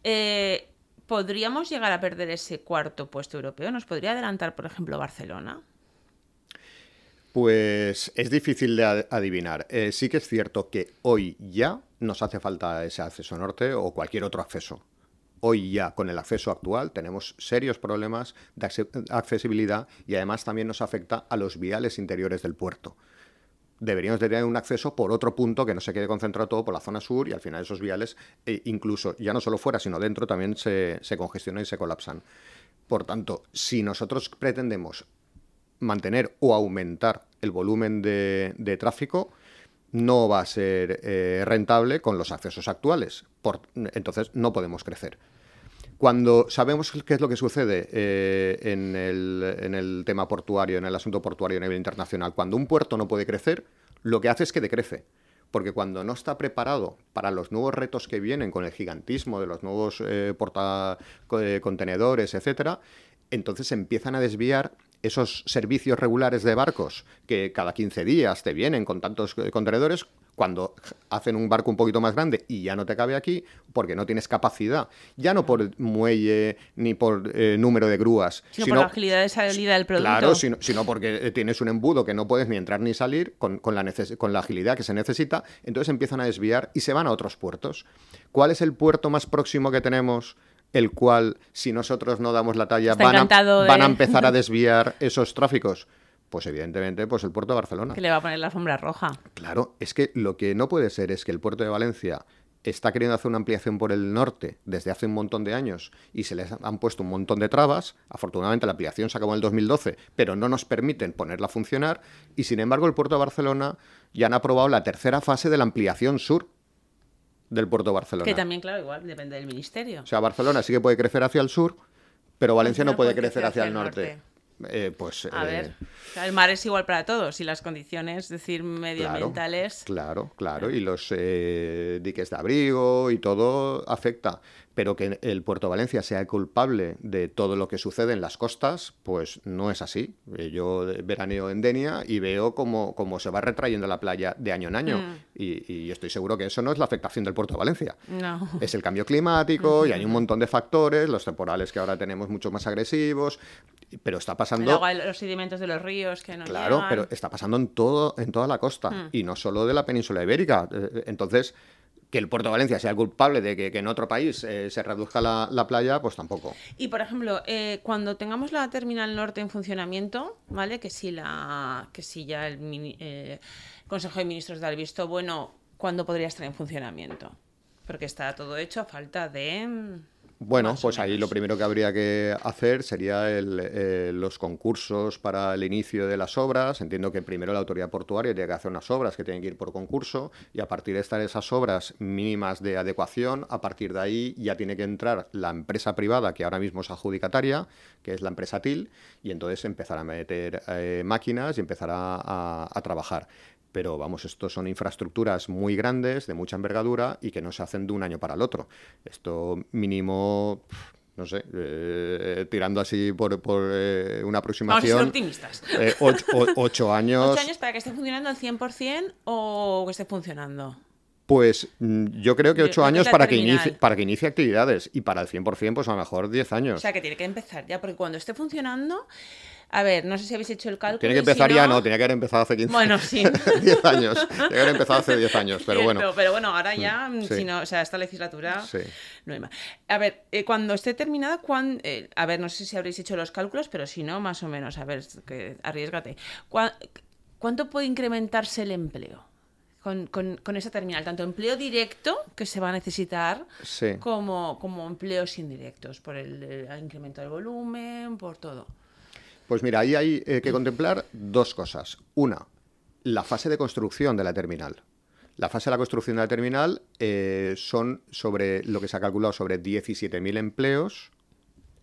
eh, ¿podríamos llegar a perder ese cuarto puesto europeo? ¿Nos podría adelantar, por ejemplo, Barcelona? Pues es difícil de ad- adivinar. Eh, sí que es cierto que hoy ya nos hace falta ese acceso norte o cualquier otro acceso. Hoy ya, con el acceso actual, tenemos serios problemas de acce- accesibilidad y además también nos afecta a los viales interiores del puerto. Deberíamos de tener un acceso por otro punto que no se quede concentrado todo por la zona sur y al final esos viales, eh, incluso ya no solo fuera, sino dentro, también se, congestionan y se colapsan. Por tanto, si nosotros pretendemos mantener o aumentar el volumen de, de tráfico, no va a ser eh, rentable con los accesos actuales. Por- entonces, no podemos crecer. Cuando sabemos qué es lo que sucede eh, en, el, tema portuario, en el asunto portuario a nivel internacional, cuando un puerto no puede crecer, lo que hace es que decrece. Porque cuando no está preparado para los nuevos retos que vienen con el gigantismo de los nuevos eh, eh, contenedores, etcétera, entonces se empiezan a desviar esos servicios regulares de barcos que cada 15 días te vienen con tantos eh, contenedores, cuando hacen un barco un poquito más grande y ya no te cabe aquí porque no tienes capacidad, ya no por muelle ni por eh, número de grúas, Sino, por la agilidad de salida del producto. Claro, sino, sino porque eh, tienes un embudo que no puedes ni entrar ni salir con, con la neces- con la agilidad que se necesita, entonces empiezan a desviar y se van a otros puertos. ¿Cuál es el puerto más próximo que tenemos? El cual, si nosotros no damos la talla, van a, encantado de- van a empezar a desviar esos tráficos. Pues evidentemente, pues el puerto de Barcelona. Que le va a poner la alfombra roja. Claro, es que lo que no puede ser es que el puerto de Valencia está queriendo hacer una ampliación por el norte desde hace un montón de años y se les han puesto un montón de trabas. Afortunadamente la ampliación se acabó en el 2012, pero no nos permiten ponerla a funcionar y sin embargo el puerto de Barcelona ya han aprobado la tercera fase de la ampliación sur del puerto de Barcelona. Que también, claro, igual depende del ministerio. O sea, Barcelona sí que puede crecer hacia el sur, pero Valencia no puede crecer hacia el norte. eh, pues... A eh, ver, el mar es igual para todos y las condiciones, es decir, Claro, medioambientales. Claro, claro, y los eh, diques de abrigo y todo afecta. Pero que el Puerto Valencia sea culpable de todo lo que sucede en las costas, pues no es así. Eh, Yo veraneo en Denia y veo cómo, cómo se va retrayendo la playa de año en año. Mm. Y, y estoy seguro que eso no es la afectación del Puerto Valencia. No. Es el cambio climático y hay un montón de factores, los temporales que ahora tenemos mucho más agresivos, pero está El pasando... agua, los sedimentos de los ríos que no Claro, pero está pasando en todo, en toda la costa Mm. y no solo de la península ibérica. Eh, Entonces, que el puerto Valencia sea el culpable de que, en otro país eh, se reduzca la, la playa, pues tampoco. Y por ejemplo, eh, cuando tengamos la terminal norte en funcionamiento, ¿vale? Que si la, que si ya el eh, Consejo de Ministros da el visto bueno, ¿cuándo podría estar en funcionamiento? Porque está todo hecho a falta de. Bueno, pues ahí lo primero que habría que hacer sería el, eh, los concursos para el inicio de las obras. Entiendo que primero la autoridad portuaria tiene que hacer unas obras que tienen que ir por concurso y a partir de estar esas obras mínimas de adecuación, a partir de ahí ya tiene que entrar la empresa privada que ahora mismo es adjudicataria, que es la empresa TIL, y entonces empezar a meter eh, máquinas y empezar a, a- a trabajar. Pero vamos, estos son infraestructuras muy grandes, de mucha envergadura y que no se hacen de un año para el otro. Esto mínimo, no sé, eh, tirando así por, por eh, una Vamos a ser aproximación, optimistas. eh, ocho, o- ocho años. ¿Ocho años para que esté funcionando al 100% o que esté funcionando? Pues mm, yo creo que ocho años para que, inicie, para que inicie actividades y para el 100% pues a lo mejor 10 años. O sea, que tiene que empezar ya, porque cuando esté funcionando. A ver, no sé si habéis hecho el cálculo. Tiene que si empezar ya, no, tenía que haber empezado hace 15 Bueno, sí. 10 años. Tiene que haber empezado hace 10 años, pero Cierto, bueno. pero bueno, ahora ya, Mm, si sí. no, o sea, esta legislatura Sí. no hay más. A ver, eh, cuando esté terminada, cuán- eh, a ver, no sé si habréis hecho los cálculos, pero si no, más o menos, a ver, que arriesgate. ¿Cuá- ¿Cuánto puede incrementarse el empleo con, con- con esa terminal? Tanto empleo directo que se va a necesitar Sí. como, como empleos indirectos, por el, el incremento del volumen, por todo. Pues mira, ahí hay eh, que contemplar dos cosas. Una, la fase de construcción de la terminal. La fase de la construcción de la terminal eh, son sobre lo que se ha calculado sobre 17.000 empleos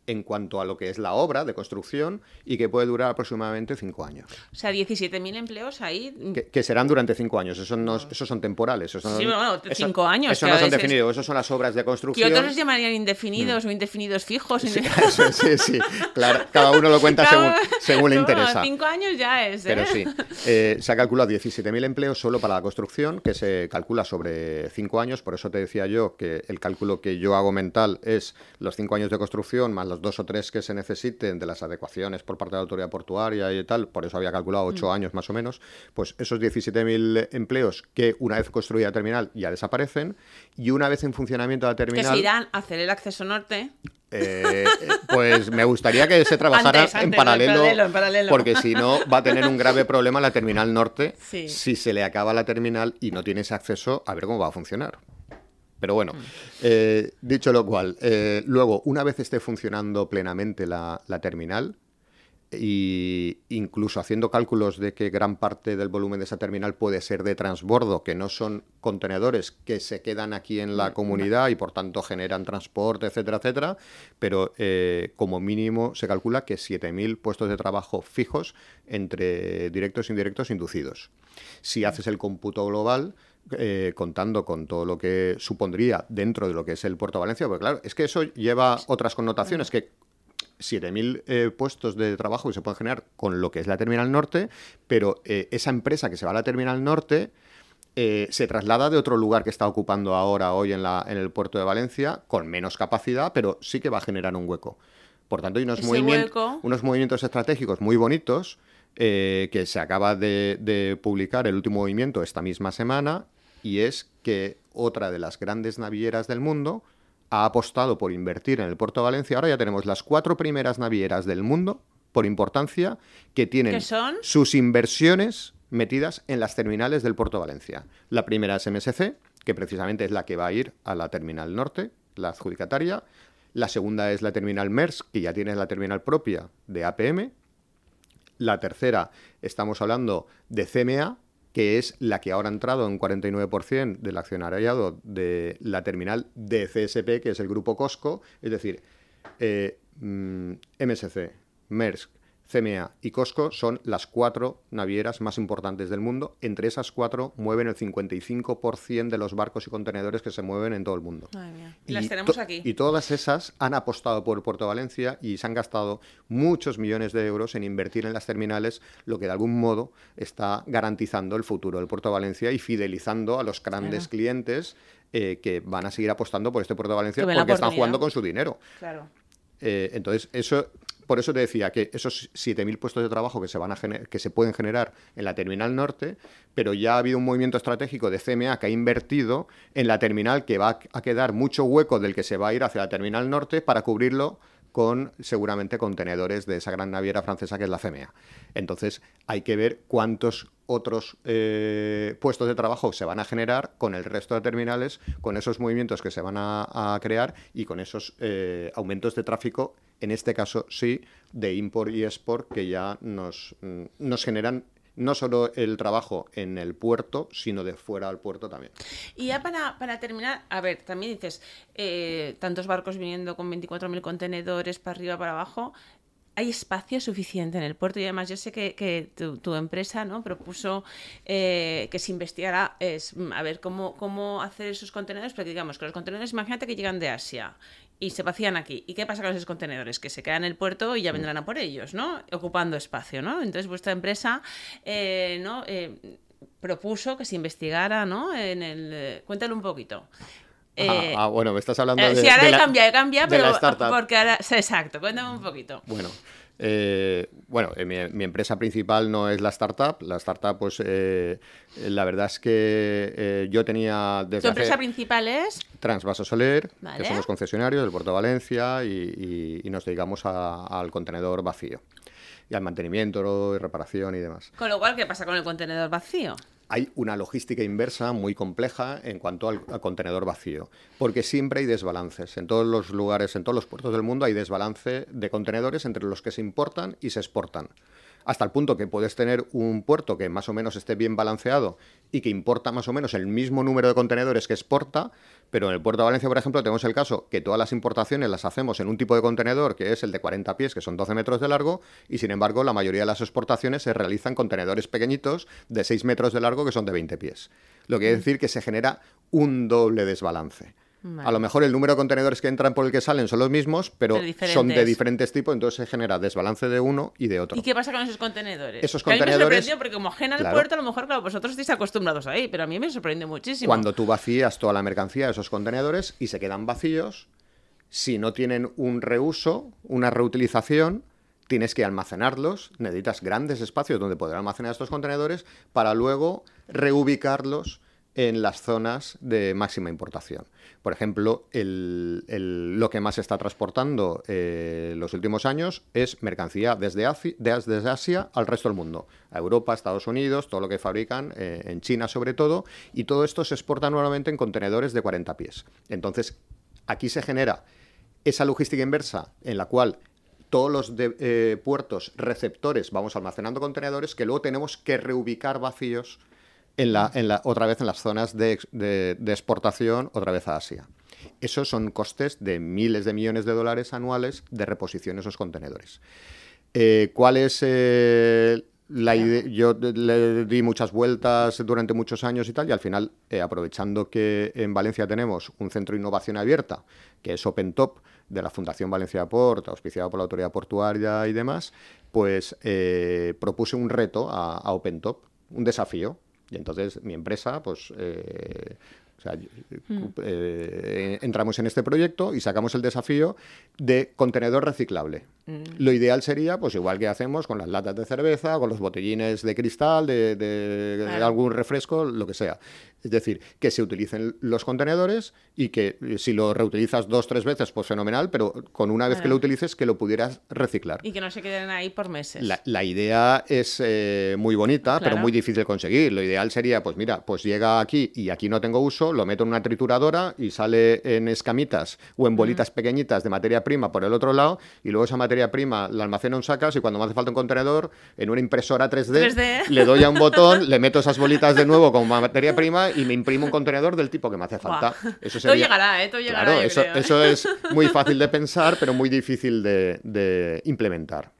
en cuanto a lo que es la obra de construcción y que puede durar aproximadamente cinco años. O sea, 17.000 empleos ahí. Que, que serán durante cinco años. Esos, no, esos son temporales. Esos son- Sí, bueno, cinco años, Eso no son definidos. Esos son las obras de Que construcción. otros los llamarían indefinidos o indefinidos fijos. Sí, eso, sí, sí. Claro, cada uno lo cuenta según, según le interesa. Cinco años ya es. ¿eh? Pero sí, eh, se ha calculado 17.000 empleos solo para la construcción, que se calcula sobre 5 años. Por eso te decía yo que el cálculo que yo hago mental es los 5 años de construcción más los 2 o 3 que se necesiten de las adecuaciones por parte de la autoridad portuaria y tal. Por eso había calculado 8 Mm. años más o menos. Pues esos 17.000 empleos que una vez construida la terminal ya desaparecen y una vez en funcionamiento la Que terminal... se irán a hacer el acceso norte. Eh, pues me gustaría que se trabajara Antes, en, paralelo, en paralelo, en paralelo. porque si no va a tener un grave problema la terminal norte Sí. si se le acaba la terminal y no tiene ese acceso a ver cómo va a funcionar. Pero bueno, Mm. eh, dicho lo cual, eh, luego, una vez esté funcionando plenamente la, la terminal, y incluso haciendo cálculos de que gran parte del volumen de esa terminal puede ser de transbordo, que no son contenedores que se quedan aquí en la comunidad y por tanto generan transporte, etcétera, etcétera, pero eh, como mínimo se calcula que 7.000 puestos de trabajo fijos entre directos e indirectos inducidos. Si haces el cómputo global, eh, contando con todo lo que supondría dentro de lo que es el Puerto de Valencia, porque claro, es que eso lleva otras connotaciones que 7.000 eh, puestos de trabajo que se pueden generar con lo que es la Terminal Norte, pero eh, esa empresa que se va a la Terminal Norte eh, se traslada de otro lugar que está ocupando ahora, hoy en, la, en el puerto de Valencia, con menos capacidad, pero sí que va a generar un hueco. Por tanto, hay unos, Ese movimien- hueco- unos movimientos estratégicos muy bonitos eh, que se acaba de, de publicar el último movimiento esta misma semana, y es que otra de las grandes navieras del mundo ha apostado por invertir en el puerto de Valencia. Ahora ya tenemos las cuatro primeras navieras del mundo, por importancia, que tienen sus inversiones metidas en las terminales del puerto de Valencia. La primera es MSC, que precisamente es la que va a ir a la terminal norte, la adjudicataria. La segunda es la terminal MERS, que ya tiene la terminal propia de APM. La tercera, estamos hablando de CMA, que es la que ahora ha entrado en 49% del accionariado de la terminal de CSP, que es el grupo Cosco, es decir, eh, mm, MSC, Maersk, CMA y Costco son las cuatro navieras más importantes del mundo. Entre esas cuatro mueven el 55% de los barcos y contenedores que se mueven en todo el mundo. Y, las tenemos aquí. Y todas esas han apostado por Puerto Valencia y se han gastado muchos millones de euros en invertir en las terminales, lo que de algún modo está garantizando el futuro del Puerto Valencia y fidelizando a los grandes Claro. clientes eh, que van a seguir apostando por este Puerto Valencia porque están jugando con su dinero. Claro. Eh, entonces, eso, por eso te decía que esos 7.000 puestos de trabajo que se, van a que se pueden generar en la Terminal Norte, pero ya ha habido un movimiento estratégico de CMA que ha invertido en la terminal que va a quedar mucho hueco del que se va a ir hacia la Terminal Norte para cubrirlo con seguramente contenedores de esa gran naviera francesa que es la CMA. Entonces hay que ver cuántos otros eh, puestos de trabajo se van a generar con el resto de terminales, con esos movimientos que se van a, crear y con esos eh, aumentos de tráfico, en este caso sí, de import y export que ya nos, mm, nos generan no solo el trabajo en el puerto, sino de fuera al puerto también. Y ya para, para terminar, a ver, también dices, eh, tantos barcos viniendo con 24.000 contenedores para arriba, para abajo. ¿Hay espacio suficiente en el puerto? Y además yo sé que, tu, tu empresa ¿no? propuso eh, que se investigara es, a ver cómo, cómo hacer esos contenedores, porque digamos que los contenedores, imagínate que llegan de Asia y se vacían aquí. ¿Y qué pasa con esos contenedores? Que se quedan en el puerto y ya vendrán a por ellos, ¿no? Ocupando espacio, ¿no? Entonces vuestra empresa, eh, ¿no? Eh, propuso que se investigara, ¿no? En el... eh, Cuéntale un poquito. Eh, ah, ah, bueno, me estás hablando eh, de, sí, ahora de he la- cambiado, he cambiado, de la pero porque ahora... Exacto, cuéntame un poquito. Bueno, eh, bueno eh, mi, mi empresa principal no es la startup. La startup, pues eh, la verdad es que eh, yo tenía ¿Tu desde empresa hace principal es? Transvaso Soler, Vale. que somos concesionarios del Puerto de Valencia y, y- y nos dedicamos a- al contenedor vacío y al mantenimiento y reparación y demás. Con lo cual, ¿qué pasa con el contenedor vacío? Hay una logística inversa muy compleja en cuanto al, contenedor vacío, porque siempre hay desbalances. En todos los lugares, en todos los puertos del mundo hay desbalance de contenedores entre los que se importan y se exportan. Hasta el punto que puedes tener un puerto que más o menos esté bien balanceado y que importa más o menos el mismo número de contenedores que exporta, pero en el puerto de Valencia, por ejemplo, tenemos el caso que todas las importaciones las hacemos en un tipo de contenedor que es el de 40 pies, que son 12 metros de largo, y sin embargo la mayoría de las exportaciones se realizan contenedores pequeñitos de 6 metros de largo que son de 20 pies. Lo que quiere decir que se genera un doble desbalance. Vale. A lo mejor el número de contenedores que entran por el que salen son los mismos, pero Pero son de diferentes. tipos, entonces se genera desbalance de uno y de otro. ¿Y qué pasa con esos contenedores? Esos Que a mí me contenedores- sorprendió porque como ajena al Claro. puerto, a lo mejor, claro, vosotros estáis acostumbrados ahí, pero a mí me sorprende muchísimo. Cuando tú vacías toda la mercancía de esos contenedores y se quedan vacíos, si no tienen un reuso, una reutilización, tienes que almacenarlos, necesitas grandes espacios donde poder almacenar estos contenedores para luego reubicarlos en las zonas de máxima importación. Por ejemplo, lo que más se está transportando eh, los últimos años es mercancía desde Asia al resto del mundo, a Europa, Estados Unidos, todo lo que fabrican, eh, en China sobre todo, y todo esto se exporta nuevamente en contenedores de 40 pies. Entonces, aquí se genera esa logística inversa en la cual todos los de- eh, puertos receptores vamos almacenando contenedores que luego tenemos que reubicar vacíos en la, en la, otra vez en las zonas de, ex- de- de exportación, otra vez a Asia. Esos son costes de miles de millones de dólares anuales de reposición de esos contenedores. Eh, ¿Cuál es eh, la idea? Yo le di muchas vueltas durante muchos años y tal, y al final, eh, aprovechando que en Valencia tenemos un centro de innovación abierta, que es OpenTop, de la Fundación Valencia Port, auspiciado por la Autoridad Portuaria y demás, pues propuse un reto a, a OpenTop, un desafío. Y entonces mi empresa, pues... eh, o sea, eh, entramos en este proyecto y sacamos el desafío de contenedor reciclable. Lo ideal sería, pues igual que hacemos con las latas de cerveza, con los botellines de cristal, de, de- Claro. algún refresco, lo que sea. Es decir, que se utilicen los contenedores y que eh, si lo reutilizas dos, tres veces, pues fenomenal, pero con una vez que lo utilices, que lo pudieras reciclar. Y que no se queden ahí por meses. La, la idea es eh, muy bonita, pero Claro. muy difícil de conseguir. Lo ideal sería, pues mira, pues llega aquí y aquí no tengo uso, lo meto en una trituradora y sale en escamitas o en bolitas pequeñitas de materia prima por el otro lado y luego esa materia prima la almaceno en sacas y cuando me hace falta un contenedor, en una impresora 3D, 3D. le doy a un botón, le meto esas bolitas de nuevo como materia prima y me imprimo un contenedor del tipo que me hace falta. Eso Todo llegará, ¿eh? Todo llegará, Claro, yo eso, creo, ¿eh? eso es muy fácil de pensar, pero muy difícil de, de implementar.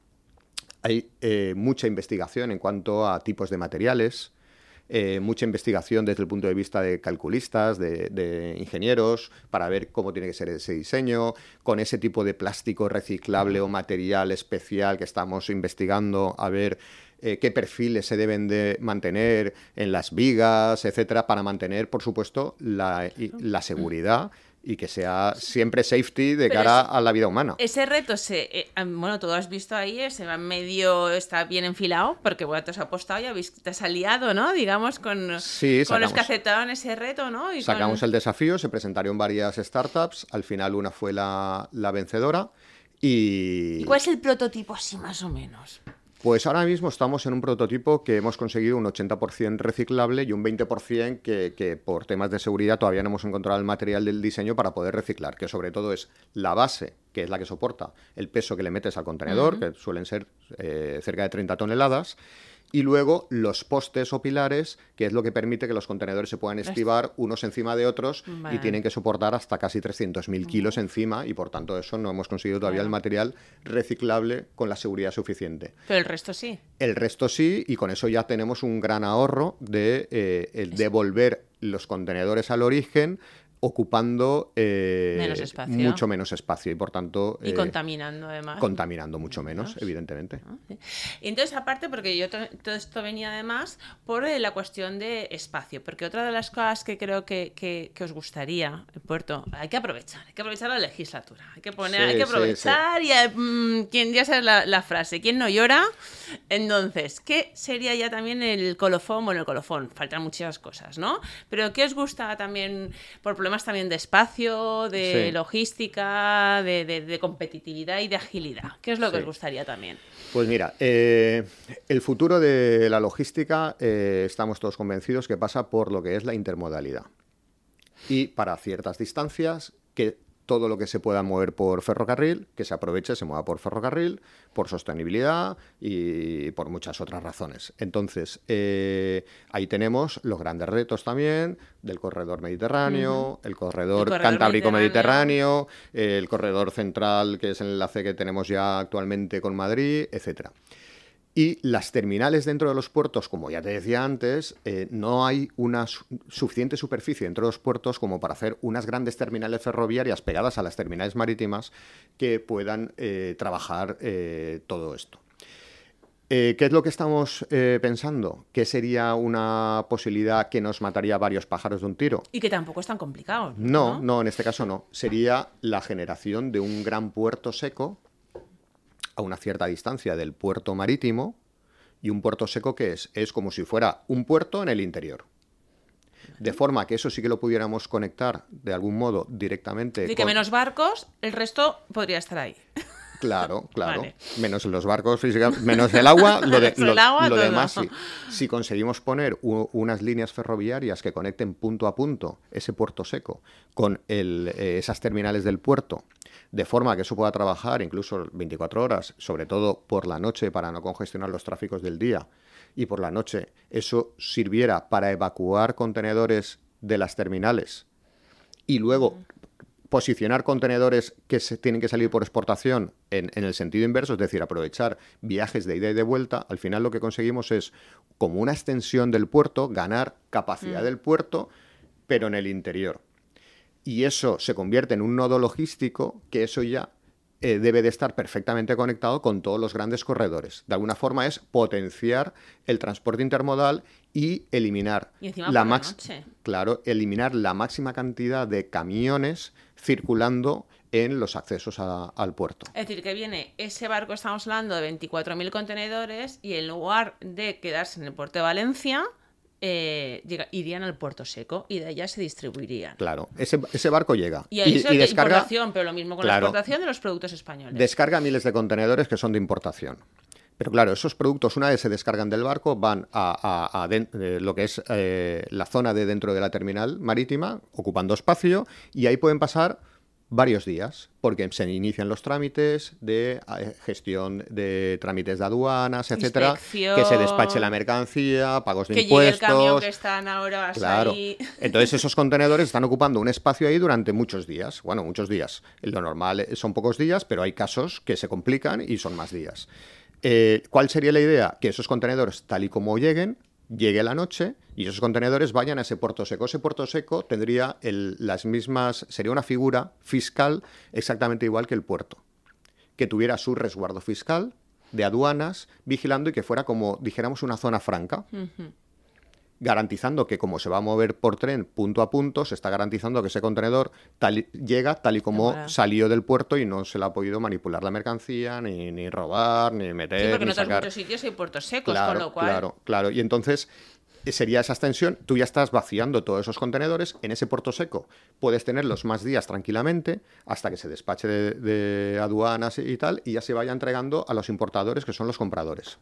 Hay eh, mucha investigación en cuanto a tipos de materiales, eh, mucha investigación desde el punto de vista de calculistas, de, de, ingenieros, para ver cómo tiene que ser ese diseño, con ese tipo de plástico reciclable o material especial que estamos investigando, a ver eh, qué perfiles se deben de mantener en las vigas, etcétera, para mantener, por supuesto, la, la seguridad y que sea siempre safety de Pero cara es- a la vida humana. Ese reto, se, eh, bueno, tú lo has visto ahí, eh, se va medio, está bien enfilado, porque bueno, te has apostado y habéis, te has aliado, ¿no? Digamos, con, Sí, con los que aceptaron ese reto, ¿no? Y Sacamos con- el desafío, se presentaron varias startups, al final una fue la, la vencedora y... ¿Y cuál es el prototipo así más o menos? Pues ahora mismo estamos en un prototipo que hemos conseguido un 80% reciclable y un 20% que, que por temas de seguridad todavía no hemos encontrado el material del diseño para poder reciclar, que sobre todo es la base, que es la que soporta el peso que le metes al contenedor, que suelen ser eh, cerca de 30 toneladas, y luego los postes o pilares, que es lo que permite que los contenedores se puedan estivar unos encima de otros Vale. y tienen que soportar hasta casi 300.000 kilos encima y por tanto eso no hemos conseguido todavía el material reciclable con la seguridad suficiente. Pero el resto sí. El resto sí, y con eso ya tenemos un gran ahorro de eh, el devolver los contenedores al origen ocupando eh, Menos mucho menos espacio y por tanto Y eh, contaminando además. contaminando mucho menos, Menos. evidentemente. Y entonces, aparte, porque yo to- todo esto venía además por eh, la cuestión de espacio, porque otra de las cosas que creo que, que- que os gustaría, el puerto, hay que aprovechar, hay que aprovechar la legislatura, hay que poner, Sí, hay que sí, aprovechar y eh, mm, quien ya sabe la, la frase, ¿quién no llora? Entonces, ¿qué sería ya también el colofón? Bueno, el colofón, faltan muchas cosas, ¿no? Pero ¿qué os gusta también, por problemas también de espacio, de Sí. logística, de, de- de competitividad y de agilidad? ¿Qué es lo que Sí. os gustaría también? Pues mira, eh, el futuro de la logística eh, estamos todos convencidos que pasa por lo que es la intermodalidad. Y para ciertas distancias, que todo lo que se pueda mover por ferrocarril, que se aproveche, se mueva por ferrocarril, por sostenibilidad y por muchas otras razones. Entonces, eh, ahí tenemos los grandes retos también del corredor mediterráneo, el corredor, corredor cantábrico-mediterráneo, el corredor central, que es el enlace que tenemos ya actualmente con Madrid, etcétera. Y las terminales dentro de los puertos, como ya te decía antes, eh, no hay una su- suficiente superficie dentro de los puertos como para hacer unas grandes terminales ferroviarias pegadas a las terminales marítimas que puedan eh, trabajar eh, todo esto. ¿Qué es lo que estamos pensando? ¿Qué sería una posibilidad que nos mataría varios pájaros de un tiro? Y que tampoco es tan complicado. No, no, en este caso no. Sería la generación de un gran puerto seco a una cierta distancia del puerto marítimo y un puerto seco que es es como si fuera un puerto en el interior. De forma que eso sí que lo pudiéramos conectar de algún modo directamente. Así que con- menos barcos, el resto podría estar ahí. Claro, claro. Vale. Menos los barcos menos el agua, lo, de- el agua, lo demás sí. Si conseguimos poner u- unas líneas ferroviarias que conecten punto a punto ese puerto seco con el, eh, esas terminales del puerto, de forma que eso pueda trabajar incluso 24 horas, sobre todo por la noche para no congestionar los tráficos del día, y por la noche eso sirviera para evacuar contenedores de las terminales y luego posicionar contenedores que se tienen que salir por exportación en, en el sentido inverso, es decir, aprovechar viajes de ida y de vuelta, al final lo que conseguimos es, como una extensión del puerto, ganar capacidad del puerto, pero en el interior. Y eso se convierte en un nodo logístico que eso ya eh, debe de estar perfectamente conectado con todos los grandes corredores. De alguna forma es potenciar el transporte intermodal y eliminar Y la claro, eliminar la máxima cantidad de camiones circulando en los accesos a- al puerto. Es decir, que viene ese barco, estamos hablando de 24.000 contenedores, y en lugar de quedarse en el puerto de Valencia, eh, llega- irían al puerto seco y de allá se distribuirían. Claro, ese, ese barco llega Y ahí y descarga, importación, pero lo mismo con Claro. la exportación de los productos españoles. descarga miles de contenedores que son de importación. Pero claro, esos productos una vez se descargan del barco van a, a- a den- eh, lo que es eh, la zona de dentro de la terminal marítima, ocupando espacio, y ahí pueden pasar varios días, porque se inician los trámites de eh, gestión de trámites de aduanas, etcétera, que se despache la mercancía, pagos de que llegue el impuestos. camión que están ahora Claro. ahí. Entonces esos contenedores están ocupando un espacio ahí durante muchos días. Bueno, muchos días. Lo normal eh, son pocos días, pero hay casos que se complican y son más días. Eh, ¿Cuál sería la idea? Que esos contenedores, tal y como lleguen, llegue la noche y esos contenedores vayan a ese puerto seco. Ese puerto seco tendría las mismas, sería una figura fiscal exactamente igual que el puerto, que tuviera su resguardo fiscal de aduanas vigilando y que fuera como, dijéramos, una zona franca garantizando que como se va a mover por tren punto a punto, se está garantizando que ese contenedor llega tal y como salió del puerto y no se le ha podido manipular la mercancía, ni, ni robar, ni meter. Sí, porque en otros muchos sitios hay puertos secos, claro, con lo cual. Claro, claro. Y entonces eh, sería esa extensión, tú ya estás vaciando todos esos contenedores en ese puerto seco. Puedes tenerlos más días tranquilamente hasta que se despache de, de aduanas y tal y ya se vaya entregando a los importadores que son los compradores.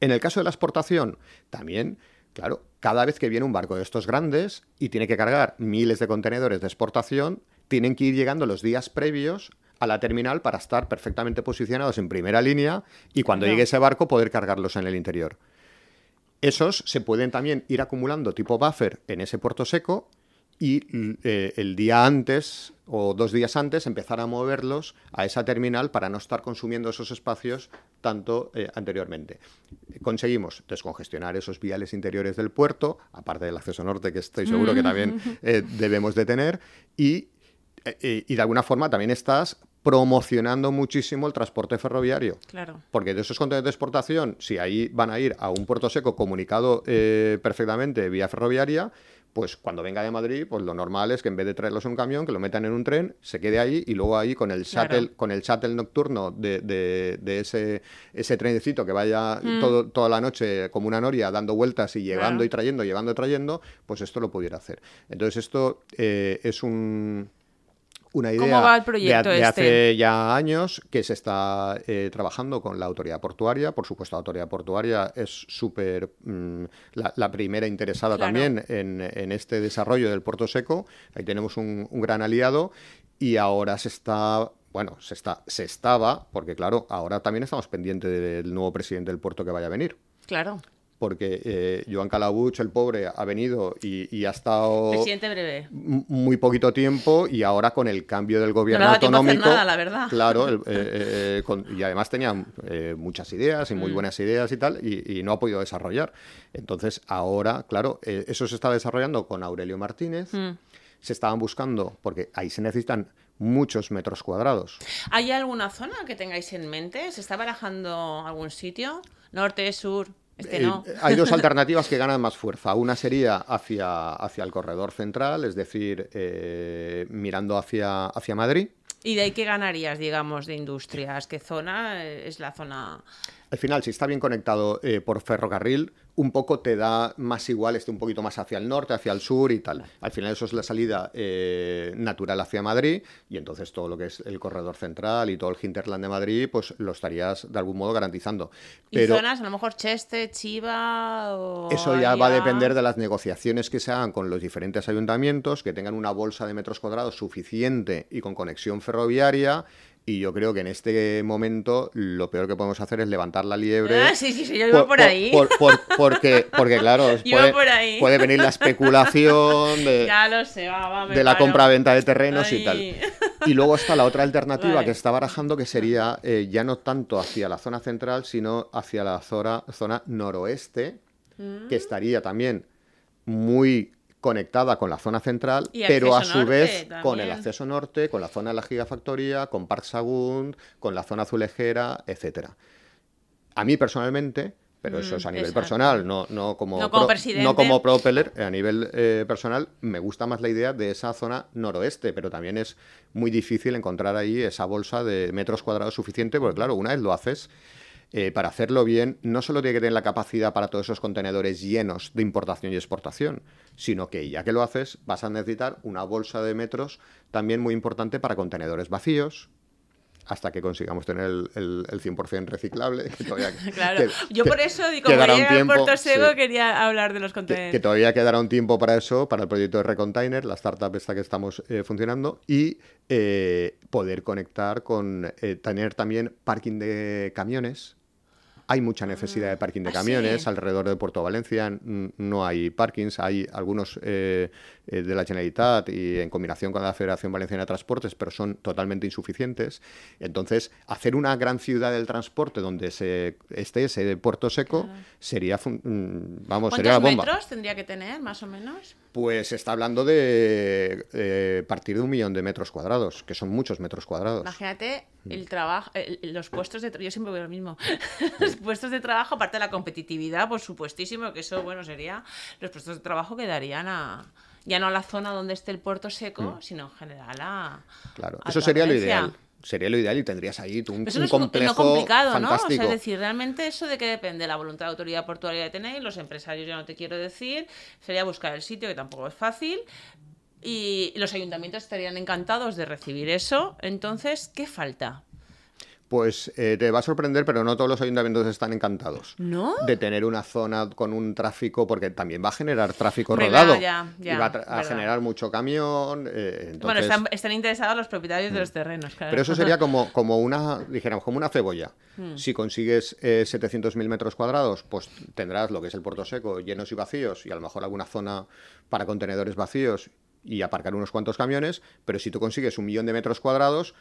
En el caso de la exportación, también Claro, cada vez que viene un barco de estos grandes y tiene que cargar miles de contenedores de exportación, tienen que ir llegando los días previos a la terminal para estar perfectamente posicionados en primera línea y cuando llegue ese barco poder cargarlos en el interior. Esos se pueden también ir acumulando tipo buffer en ese puerto seco y eh, el día antes o dos días antes empezar a moverlos a esa terminal para no estar consumiendo esos espacios tanto eh, anteriormente. Conseguimos descongestionar esos viales interiores del puerto, aparte del acceso norte que estoy seguro que también eh, debemos de tener, y, y de alguna forma también estás promocionando muchísimo el transporte ferroviario. Claro. Porque de esos contenedores de exportación, si ahí van a ir a un puerto seco comunicado perfectamente vía ferroviaria, pues cuando venga de Madrid, pues lo normal es que en vez de traerlos en un camión, que lo metan en un tren, se quede ahí y luego ahí con el shuttle, con el shuttle nocturno de, de, ese, ese trenecito que vaya mm. todo, toda la noche como una noria dando vueltas y llevando y trayendo, llevando y trayendo, pues esto lo pudiera hacer. Entonces esto eh, es un una idea de, este? hace ya años que se está eh, trabajando con la autoridad portuaria. Por supuesto, la autoridad portuaria es súper mm, la, primera interesada también en, este desarrollo del puerto seco. Ahí tenemos un, un gran aliado y ahora se está bueno, se, está, se estaba, porque claro, ahora también estamos pendientes del nuevo presidente del puerto que vaya a venir. Claro porque eh, Joan Calabuch, el pobre, ha venido y, ha estado breve. muy poquito tiempo y ahora con el cambio del gobierno autonómico, la verdad. claro, eh, eh, y además tenía muchas ideas y muy mm. buenas ideas y tal y, no ha podido desarrollar. Entonces ahora, claro, eso se está desarrollando con Aurelio Martínez. Mm. Se estaban buscando, porque ahí se necesitan muchos metros cuadrados. ¿Hay alguna zona que tengáis en mente? ¿Se está barajando algún sitio? ¿Norte, sur? Este eh, hay dos alternativas que ganan más fuerza. Una sería hacia, hacia el corredor central, es decir, eh, mirando hacia, hacia Madrid. ¿Y de ahí qué ganarías, digamos, de industrias? ¿Qué zona es la zona? Al final, si está bien conectado eh, por ferrocarril, un poco te da más igual, esté un poquito más hacia el norte, hacia el sur y tal. Al final eso es la salida eh, natural hacia Madrid y entonces todo lo que es el corredor central y todo el hinterland de Madrid, pues lo estarías de algún modo garantizando. Pero ¿Y zonas, a lo mejor Cheste, Chiva o... Eso ya va a depender de las negociaciones que se hagan con los diferentes ayuntamientos, que tengan una bolsa de metros cuadrados suficiente y con conexión ferroviaria y yo creo que en este momento lo peor que podemos hacer es levantar la liebre. Ah, sí, sí, sí, yo iba por, ahí. porque, porque, claro, puede, venir la especulación de, de la compra-venta de terrenos y tal. Y luego está la otra alternativa que está barajando, que sería eh, ya no tanto hacia la zona central, sino hacia la zona, zona noroeste, mm. que estaría también muy conectada con la zona central, pero a su vez con el acceso norte, con la zona de la gigafactoría, con Park Sagund, con la zona azulejera, etcétera. A mí personalmente, pero eso es a mm, nivel personal, no, no como, no como, no como propeller, a nivel eh, personal me gusta más la idea de esa zona noroeste, pero también es muy difícil encontrar ahí esa bolsa de metros cuadrados suficiente, porque claro, una vez lo haces, eh, para hacerlo bien, no solo tiene que tener la capacidad para todos esos contenedores llenos de importación y exportación, sino que ya que lo haces, vas a necesitar una bolsa de metros también muy importante para contenedores vacíos, hasta que consigamos tener el, el, 100% reciclable. claro, yo por eso, como llega el Puerto Seco, quería hablar de los contenedores. Que, todavía quedará un tiempo para eso, para el proyecto de Recontainer, la startup esta que estamos eh, funcionando, y eh, poder conectar con, tener también parking de camiones Hay mucha necesidad de parking de ¿Ah, camiones sí? alrededor del puerto de Valencia. No hay parkings, hay algunos eh, eh, de la Generalitat y en combinación con la Federación Valenciana de Transportes, pero son totalmente insuficientes. Entonces, hacer una gran ciudad del transporte donde se esté ese puerto seco sería, fun- mm, vamos, sería la ¿Cuántos bomba. metros tendría que tener, más o menos? Pues está hablando de eh, partir de un millón de metros cuadrados, que son muchos metros cuadrados. Imagínate Mm. el trabajo, los puestos de yo siempre veo lo mismo, los puestos de trabajo, aparte de la competitividad, por supuestísimo, que eso, bueno, sería, los puestos de trabajo quedarían a, ya no a la zona donde esté el puerto seco, sino en general a... Mm. Claro, a eso sería lo ideal. Sería lo ideal y tendrías ahí tú un, Pero eso un no es complejo no complicado, ¿no? O fantástico. sea, es decir, realmente eso de que depende de la voluntad de autoridad portuaria de tener, los empresarios ya no te quiero decir, sería buscar el sitio, que tampoco es fácil, y los ayuntamientos estarían encantados de recibir eso. Entonces, ¿qué falta? Pues eh, te va a sorprender, pero no todos los ayuntamientos están encantados ¿No? de tener una zona con un tráfico, porque también va a generar tráfico rodado ya, ya, y va a, generar mucho camión. eh, entonces- Bueno, están, están interesados los propietarios de los terrenos, claro. Pero eso sería como, como una, dijéramos, como una cebolla. Hmm. Si consigues eh, 700.000 metros cuadrados, pues tendrás lo que es el puerto seco, llenos y vacíos, y a lo mejor alguna zona para contenedores vacíos y aparcar unos cuantos camiones, pero si tú consigues un millón de metros cuadrados,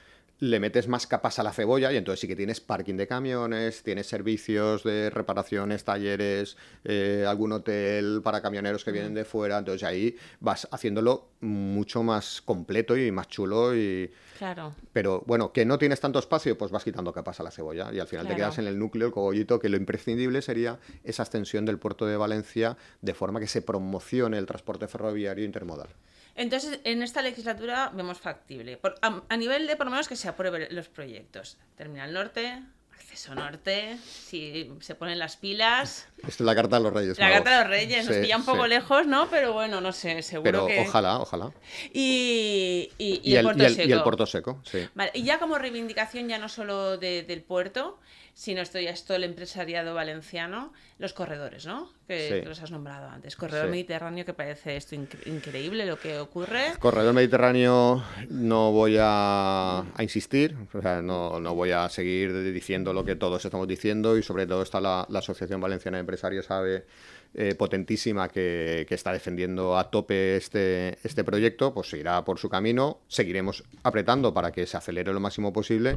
le metes más capas a la cebolla y entonces sí que tienes parking de camiones, tienes servicios de reparaciones, talleres, eh, algún hotel para camioneros que vienen de fuera, entonces ahí vas haciéndolo mucho más completo y más chulo y, Claro. pero bueno, que no tienes tanto espacio, pues vas quitando capas a la cebolla y al final te quedas en el núcleo, el cogollito, que lo imprescindible sería esa extensión del puerto de Valencia de forma que se promocione el transporte ferroviario intermodal. Entonces, en esta legislatura vemos factible. Por- a, a nivel de, por lo menos, que se aprueben los proyectos. Terminal Norte, acceso norte, si se ponen las pilas. Es la carta de los Reyes. La Magos. Carta de los Reyes nos Sí, pilla un poco sí. lejos, ¿no? Pero bueno, no sé, seguro Pero que... ojalá, ojalá. Y, y, y Y, el, el, puerto y el- seco. y el puerto seco, sí. Vale, y ya como reivindicación, ya no solo de- del puerto, sino esto ya es todo el empresariado valenciano, los corredores, ¿no? Que, Sí. que los has nombrado antes. Corredor Sí. mediterráneo, que parece esto incre- increíble lo que ocurre. Corredor Mediterráneo no voy a, a insistir, o sea, no, no voy a seguir diciendo lo que todos estamos diciendo y sobre todo está la, la Asociación Valenciana de Empresarios AVE eh, potentísima que, que está defendiendo a tope este, este proyecto, pues seguirá por su camino, seguiremos apretando para que se acelere lo máximo posible,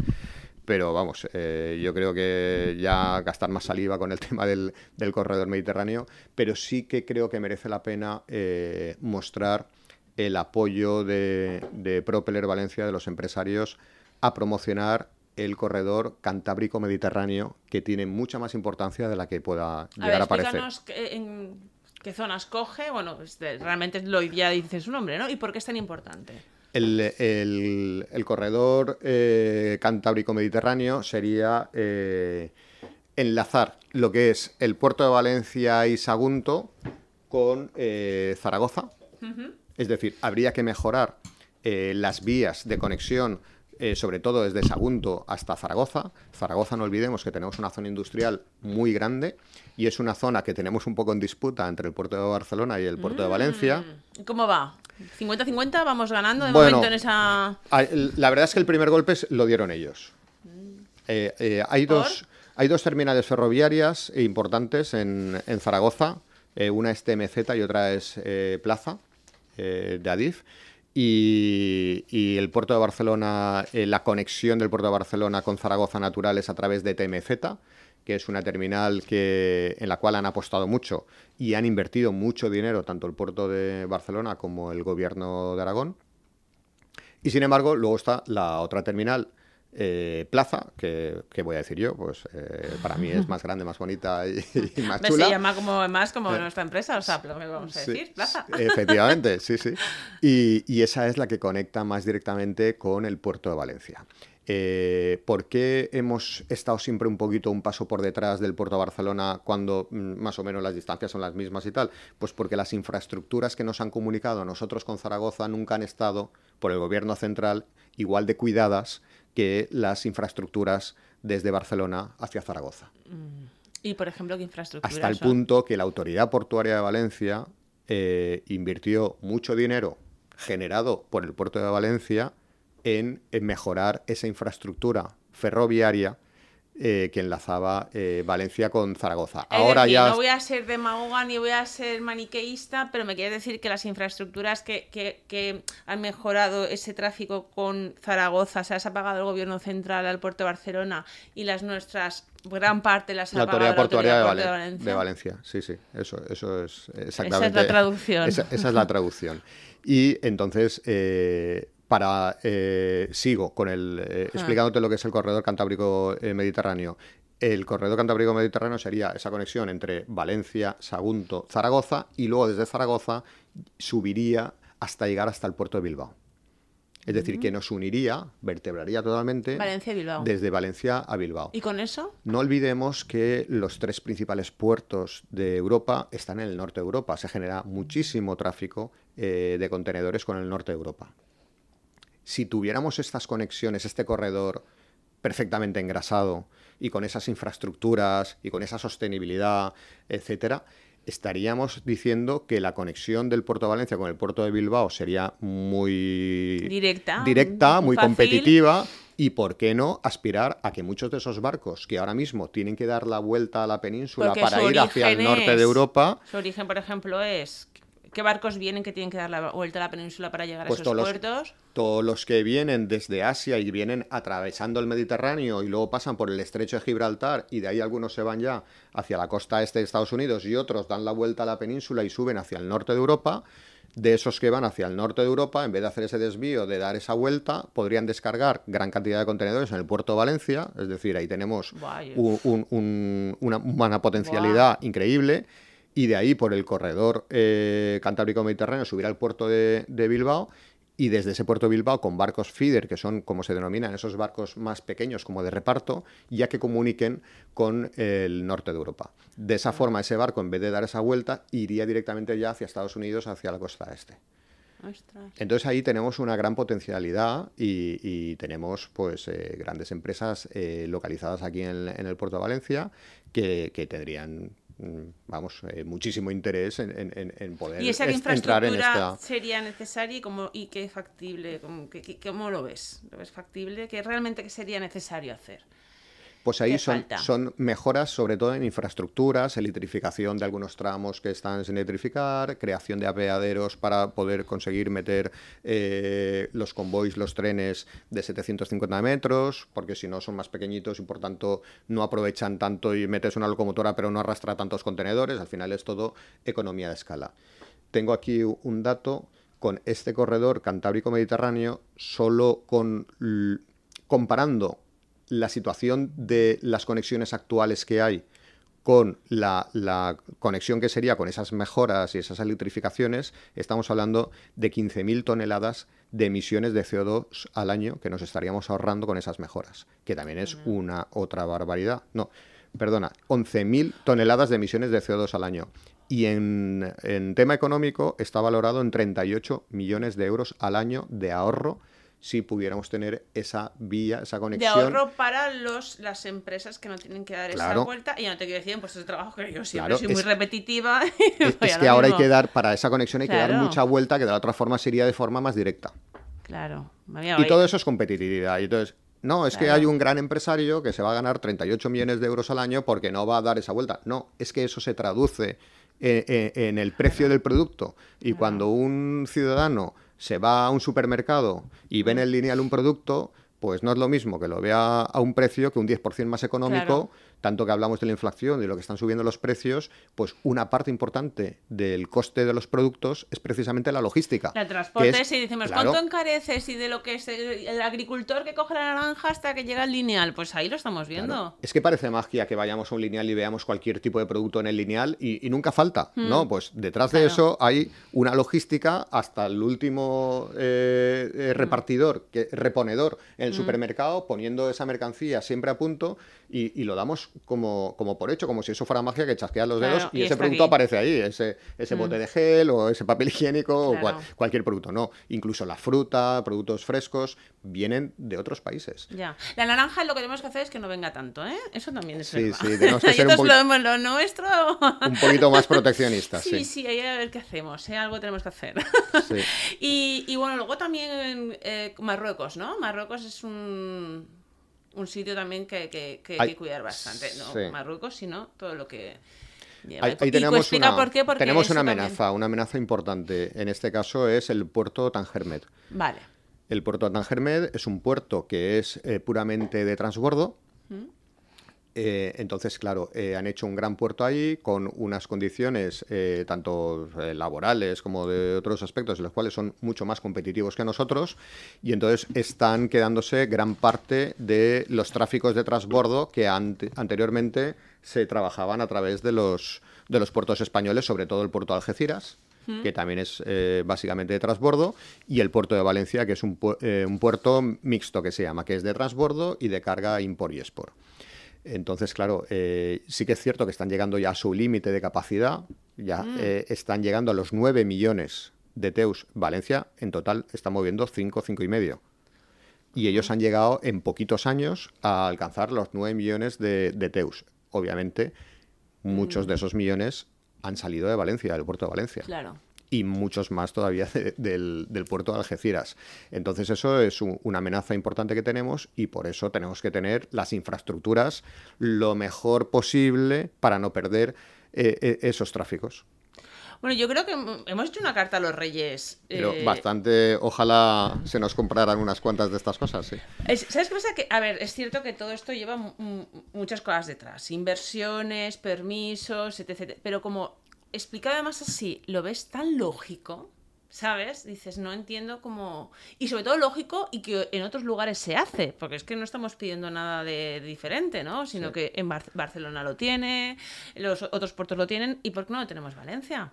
pero vamos, eh, yo creo que ya gastar más saliva con el tema del, del corredor mediterráneo, pero sí que creo que merece la pena eh, mostrar el apoyo de, de Propeller Valencia, de los empresarios, a promocionar el corredor cantábrico mediterráneo, que tiene mucha más importancia de la que pueda A llegar ver, a parecer. qué, en qué zonas coge. Bueno, pues, realmente lo ya dice su nombre, ¿no? ¿Y por qué es tan importante? El, el- el corredor eh, cantábrico-mediterráneo sería eh, enlazar lo que es el puerto de Valencia y Sagunto con eh, Zaragoza. Es decir, habría que mejorar las vías de conexión, eh, sobre todo desde Sagunto hasta Zaragoza. Zaragoza, no olvidemos que tenemos una zona industrial muy grande y es una zona que tenemos un poco en disputa entre el puerto de Barcelona y el puerto de Valencia. ¿Y ¿Cómo va? ¿50-50? ¿Vamos ganando de Bueno, momento en esa...? La verdad es que el primer golpe lo dieron ellos. Eh, eh, hay, ¿Por? dos, hay dos terminales ferroviarias importantes en, en Zaragoza. Eh, una es TMZ y otra es Plaza de Adif. Y, y el puerto de Barcelona, la conexión del puerto de Barcelona con Zaragoza Natural es a través de TMZ, que es una terminal que, en la cual han apostado mucho y han invertido mucho dinero, tanto el puerto de Barcelona como el gobierno de Aragón. Y sin embargo, luego está la otra terminal, eh, Plaza, que, que voy a decir yo, pues eh, para mí es más grande, más bonita y, y más Me chula. se llama como, más como nuestra empresa, o sea, lo que vamos a Sí, decir, plaza. Efectivamente, sí, sí. Y, y esa es la que conecta más directamente con el puerto de Valencia. Eh, ¿Por qué hemos estado siempre un poquito un paso por detrás del puerto de Barcelona cuando mm, más o menos las distancias son las mismas y tal? Pues porque las infraestructuras que nos han comunicado a nosotros con Zaragoza nunca han estado por el gobierno central igual de cuidadas que las infraestructuras desde Barcelona hacia Zaragoza Y, por ejemplo, ¿qué infraestructura hasta el son? punto que la Autoridad Portuaria de Valencia eh, invirtió mucho dinero generado por el puerto de Valencia en, en mejorar esa infraestructura ferroviaria eh, que enlazaba eh, Valencia con Zaragoza. Es Ahora decir, ya... No voy a ser demagoga ni voy a ser maniqueísta, pero me quiere decir que las infraestructuras que, que- que han mejorado ese tráfico con Zaragoza, se las ha pagado el gobierno central al puerto de Barcelona y las nuestras, gran parte las ha La pagado autoridad la de, Autoridad Valen- Portuaria de Valencia. Sí, sí, eso, eso es exactamente. traducción. Esa, esa es la traducción. Y entonces, eh, para eh, sigo con el eh, explicándote lo que es el corredor cantábrico eh, mediterráneo. El corredor cantábrico mediterráneo sería esa conexión entre Valencia, Sagunto, Zaragoza y luego desde Zaragoza subiría hasta llegar hasta el puerto de Bilbao. Es decir, que nos uniría, vertebraría totalmente Valencia Bilbao. desde Valencia a Bilbao. ¿Y con eso? No olvidemos que los tres principales puertos de Europa están en el norte de Europa. Se genera muchísimo tráfico eh, de contenedores con el norte de Europa. Si tuviéramos estas conexiones, este corredor perfectamente engrasado y con esas infraestructuras y con esa sostenibilidad, etcétera, estaríamos diciendo que la conexión del puerto de Valencia con el puerto de Bilbao sería muy Directa, directa, muy fácil. competitiva y por qué no aspirar a que muchos de esos barcos que ahora mismo tienen que dar la vuelta a la península Porque para ir hacia el norte es- de Europa, Su origen, por ejemplo, es qué barcos vienen que tienen que dar la vuelta a la península para llegar Pues a esos todos los- puertos. todos los que vienen desde Asia y vienen atravesando el Mediterráneo y luego pasan por el estrecho de Gibraltar y de ahí algunos se van ya hacia la costa este de Estados Unidos y otros dan la vuelta a la península y suben hacia el norte de Europa. De esos que van hacia el norte de Europa, en vez de hacer ese desvío, de dar esa vuelta, podrían descargar gran cantidad de contenedores en el puerto de Valencia. Es decir, ahí tenemos Vaya. un- un- un- una, una potencialidad increíble. Y de ahí, por el corredor eh, Cantábrico-Mediterráneo, subir al puerto de, de Bilbao. Y desde ese puerto de Bilbao, con barcos feeder, que son como se denominan esos barcos más pequeños, como de reparto, ya que comuniquen con el norte de Europa. De esa forma, ese barco, en vez de dar esa vuelta, iría directamente ya hacia Estados Unidos, hacia la costa este. Ostras. Entonces ahí tenemos una gran potencialidad y, y tenemos pues eh, grandes empresas eh, localizadas aquí en, en el puerto de Valencia que, que tendrían vamos eh, muchísimo interés en, en- en- en poder ¿Y esa es- entrar en esta sería necesaria y cómo, y qué factible? ¿Cómo, qué- qué- cómo lo ves? ¿Lo ves factible? ¿Qué realmente sería necesario hacer? Pues ahí ¿Qué son, falta? son mejoras sobre todo en infraestructuras, electrificación de algunos tramos que están sin electrificar, creación de apeaderos para poder conseguir meter eh, los convoys, los trenes de 750 metros, porque si no son más pequeñitos y por tanto no aprovechan tanto y metes una locomotora pero no arrastra tantos contenedores, al final es todo economía de escala. Tengo aquí un dato con este corredor Cantábrico-Mediterráneo, solo con comparando la situación de las conexiones actuales que hay con la, la conexión que sería con esas mejoras y esas electrificaciones, estamos hablando de 15.000 toneladas de emisiones de CO2 al año que nos estaríamos ahorrando con esas mejoras, que también es una otra barbaridad. No, perdona, 11.000 toneladas de emisiones de CO2 al año. Y en, en tema económico está valorado en 38 millones de euros al año de ahorro si pudiéramos tener esa vía, esa De conexión. ahorro para los, las empresas que no tienen que dar esa vuelta. Y ya no te quiero decir en puestos de trabajo, que yo siempre Claro, soy muy es- repetitiva. Es, que ahora hay que dar, para esa conexión hay que dar mucha vuelta, que de la otra forma sería de forma más directa. Claro. Y todo eso es competitividad. Y entonces, no, es que hay un gran empresario que se va a ganar 38 millones de euros al año porque no va a dar esa vuelta. No, es que eso se traduce en, en- en el precio del producto. Y cuando un ciudadano se va a un supermercado y ve en el lineal un producto, pues no es lo mismo que lo vea a un precio que un 10% más económico, Claro. tanto que hablamos de la inflación y de lo que están subiendo los precios, pues una parte importante del coste de los productos es precisamente la logística. La que transporte, es- si decimos, claro, ¿cuánto encareces? Y de lo que es el, agricultor que coge la naranja hasta que llega al lineal, pues ahí lo estamos viendo. Claro. Es que parece magia que vayamos a un lineal y veamos cualquier tipo de producto en el lineal y, y nunca falta, ¿no? Pues detrás de eso hay una logística hasta el último eh, eh, repartidor, que, reponedor el supermercado, poniendo esa mercancía siempre a punto y, y lo damos como, como por hecho, como si eso fuera magia que chasqueas los Claro, dedos y, y ese producto aquí. Aparece ahí, ese, ese bote de gel o ese papel higiénico o cual- cualquier producto, no. Incluso la fruta, productos frescos, vienen de otros países. Ya. La naranja lo que tenemos que hacer es que no venga tanto, ¿eh? Eso también es Sí, verdad. sí, tenemos que ser un poquito- lo, lo nuestro. Un poquito más proteccionistas, Sí, sí. sí, ahí a ver qué hacemos, ¿eh? Algo tenemos que hacer. Sí. y, y bueno, luego también eh, Marruecos, ¿no? Marruecos es un, un sitio también que, que, que hay que cuidar bastante. No sí. Marruecos, sino todo lo que lleva. Ahí, ahí tenemos una, por qué, tenemos una también- amenaza, una amenaza importante. En este caso es el puerto Tangermed. Vale. El puerto de Tangermed es un puerto que es eh, puramente de transbordo. Eh, entonces, claro, eh, han hecho un gran puerto ahí con unas condiciones eh, tanto laborales como de otros aspectos, en los cuales son mucho más competitivos que nosotros, y entonces están quedándose gran parte de los tráficos de transbordo que ante- anteriormente se trabajaban a través de los, de los puertos españoles, sobre todo el puerto de Algeciras, que también es eh, básicamente de transbordo, y el puerto de Valencia, que es un, pu- eh, un puerto mixto que se llama, que es de transbordo y de carga import y export. Entonces, claro, eh, sí que es cierto que están llegando ya a su límite de capacidad, ya eh, están llegando a los 9 millones de TEUs. Valencia, en total, está moviendo 5, 5 y medio. Y ellos han llegado en poquitos años a alcanzar los 9 millones de, de TEUs. Obviamente, muchos de esos millones han salido de Valencia, del puerto de Valencia Claro. y muchos más todavía de- del, del puerto de Algeciras. Entonces eso es un- una amenaza importante que tenemos y por eso tenemos que tener las infraestructuras lo mejor posible para no perder eh, eh, esos tráficos. Bueno, yo creo que hem- hemos hecho una carta a los reyes. Pero eh, bastante, ojalá se nos compraran unas cuantas de estas cosas, sí. Es- ¿Sabes qué pasa? Que, a ver, es cierto que todo esto lleva mu- mu- muchas cosas detrás. Inversiones, permisos, etc. Pero como explicado además así, lo ves tan lógico, ¿sabes? Dices, no entiendo cómo... Y sobre todo lógico y que en otros lugares se hace, porque es que no estamos pidiendo nada de diferente, ¿no? Sino Sí. que en Bar- Barcelona lo tiene, los otros puertos lo tienen, ¿y por qué no lo tenemos Valencia?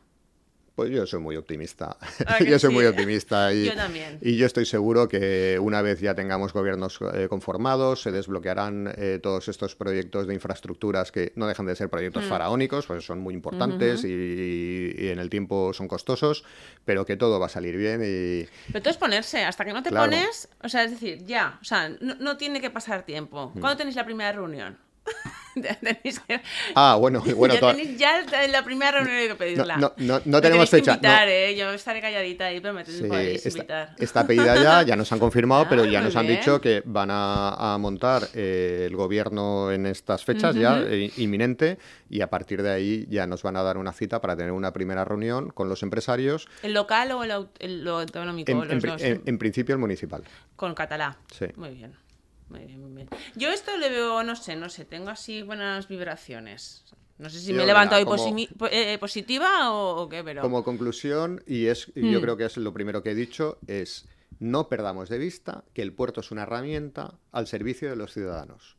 Pues yo soy muy optimista. ¿A que yo soy sí? muy optimista. Y, Yo también. Y yo estoy seguro que una vez ya tengamos gobiernos eh, conformados, se desbloquearán eh, todos estos proyectos de infraestructuras que no dejan de ser Mm. proyectos faraónicos, pues son muy importantes y, y en el tiempo son costosos, pero que todo va a salir bien y Pero todo es ponerse, hasta que no te Claro. pones, o sea, es decir, ya, o sea, no, no tiene que pasar tiempo. Mm. ¿Cuándo tenéis la primera reunión? tenéis que- Ah, bueno, bueno, ya toda- tenéis ya la primera reunión que pedirla. no, no, no Me tenemos fecha. no. invitar, ¿eh? Yo estaré calladita ahí, pero me Sí, podéis invitar. está pedida ya, ya nos han confirmado, Ah, pero ya nos han bien. dicho que van a, a montar eh, el gobierno en estas fechas ya Ujú. eh, inminente y a partir de ahí ya nos van a dar una cita para tener una primera reunión con los empresarios, ¿El local o el, el- lo autonómico? en, los en dos. en- en principio el municipal. Con catalá. Sí. Muy bien. Yo esto le veo, no sé, no sé, tengo así buenas vibraciones. No sé si Yo, me he levantado hoy po- eh, positiva o, o qué, pero... Como conclusión, y es y yo Mm. creo que es lo primero que he dicho, es no perdamos de vista que el puerto es una herramienta al servicio de los ciudadanos.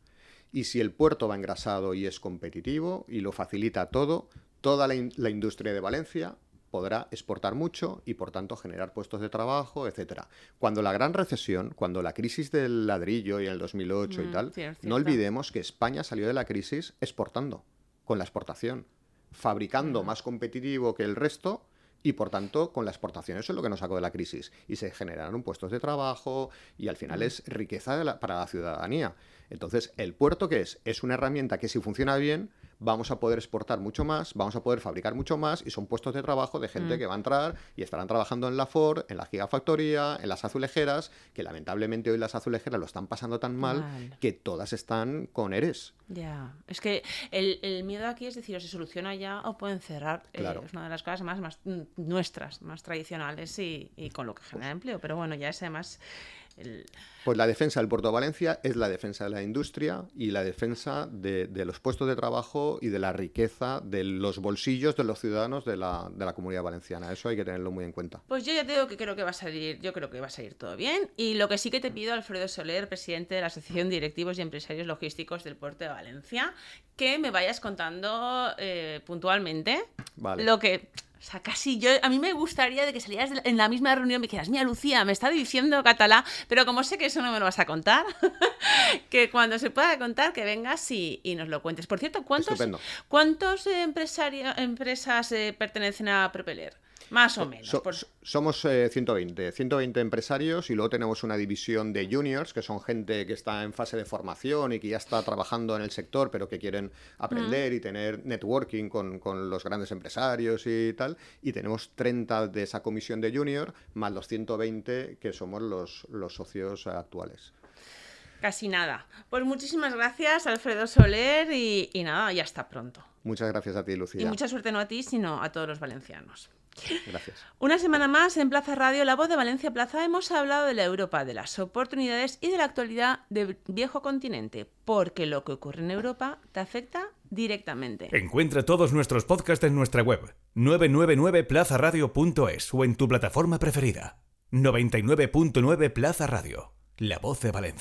Y si el puerto va engrasado y es competitivo y lo facilita todo, toda la, in- la industria de Valencia podrá exportar mucho y por tanto generar puestos de trabajo, etcétera. Cuando la gran recesión, cuando la crisis del ladrillo y en el 2008 y Mm, tal, cierto, no olvidemos que España salió de la crisis exportando, con la exportación, fabricando Mm. más competitivo que el resto y por tanto con la exportación. Eso es lo que nos sacó de la crisis. Y se generaron puestos de trabajo y al Mm. final es riqueza la- para la ciudadanía. Entonces, ¿el puerto qué es? Es una herramienta que si funciona bien, vamos a poder exportar mucho más, vamos a poder fabricar mucho más y son puestos de trabajo de Mm. gente que va a entrar y estarán trabajando en la Ford, en la gigafactoría, en las azulejeras, que lamentablemente hoy las azulejeras lo están pasando tan mal, Mal. que todas están con ERES. Ya, es que el, el miedo aquí es decir, o se soluciona ya o pueden cerrar. Eh, Claro. es una de las cosas más, más mm, nuestras, más tradicionales y, y con lo que genera empleo. Pero bueno, ya es además el... Pues la defensa del puerto de Valencia es la defensa de la industria y la defensa de, de los puestos de trabajo y de la riqueza de los bolsillos de los ciudadanos de la, de la comunidad valenciana. Eso hay que tenerlo muy en cuenta. Pues yo ya te digo que creo que va a salir, yo creo que va a salir todo bien. Y lo que sí que te pido, Alfredo Soler, presidente de la Asociación de Directivos y Empresarios Logísticos del Puerto de Valencia, que me vayas contando eh, puntualmente Vale. lo que. O sea, casi yo. A mí me gustaría de que salieras de la- en la misma reunión y me dijeras, mira, Lucía, me está diciendo catalá, pero como sé que eso no me lo vas a contar, que cuando se pueda contar, que vengas y, y nos lo cuentes. Por cierto, ¿cuántos, Estupendo. ¿cuántos eh, empresario- empresas eh, pertenecen a Propeller? Más o menos. So- por- so- somos eh, 120, 120 empresarios y luego tenemos una división de juniors, que son gente que está en fase de formación y que ya está trabajando en el sector, pero que quieren aprender y tener networking con, con los grandes empresarios y tal. Y tenemos 30 de esa comisión de junior, más los 120 que somos los, los socios actuales. Casi nada. Pues muchísimas gracias, Alfredo Soler, y, y nada, y hasta pronto. Muchas gracias a ti, Lucía. Y mucha suerte no a ti, sino a todos los valencianos. Gracias. Una semana más en Plaza Radio, La Voz de Valencia Plaza, hemos hablado de la Europa, de las oportunidades y de la actualidad del viejo continente, porque lo que ocurre en Europa te afecta directamente. Encuentra todos nuestros podcasts en nuestra web 999plazaradio.es o en tu plataforma preferida. 99.9 Plaza Radio, La Voz de Valencia.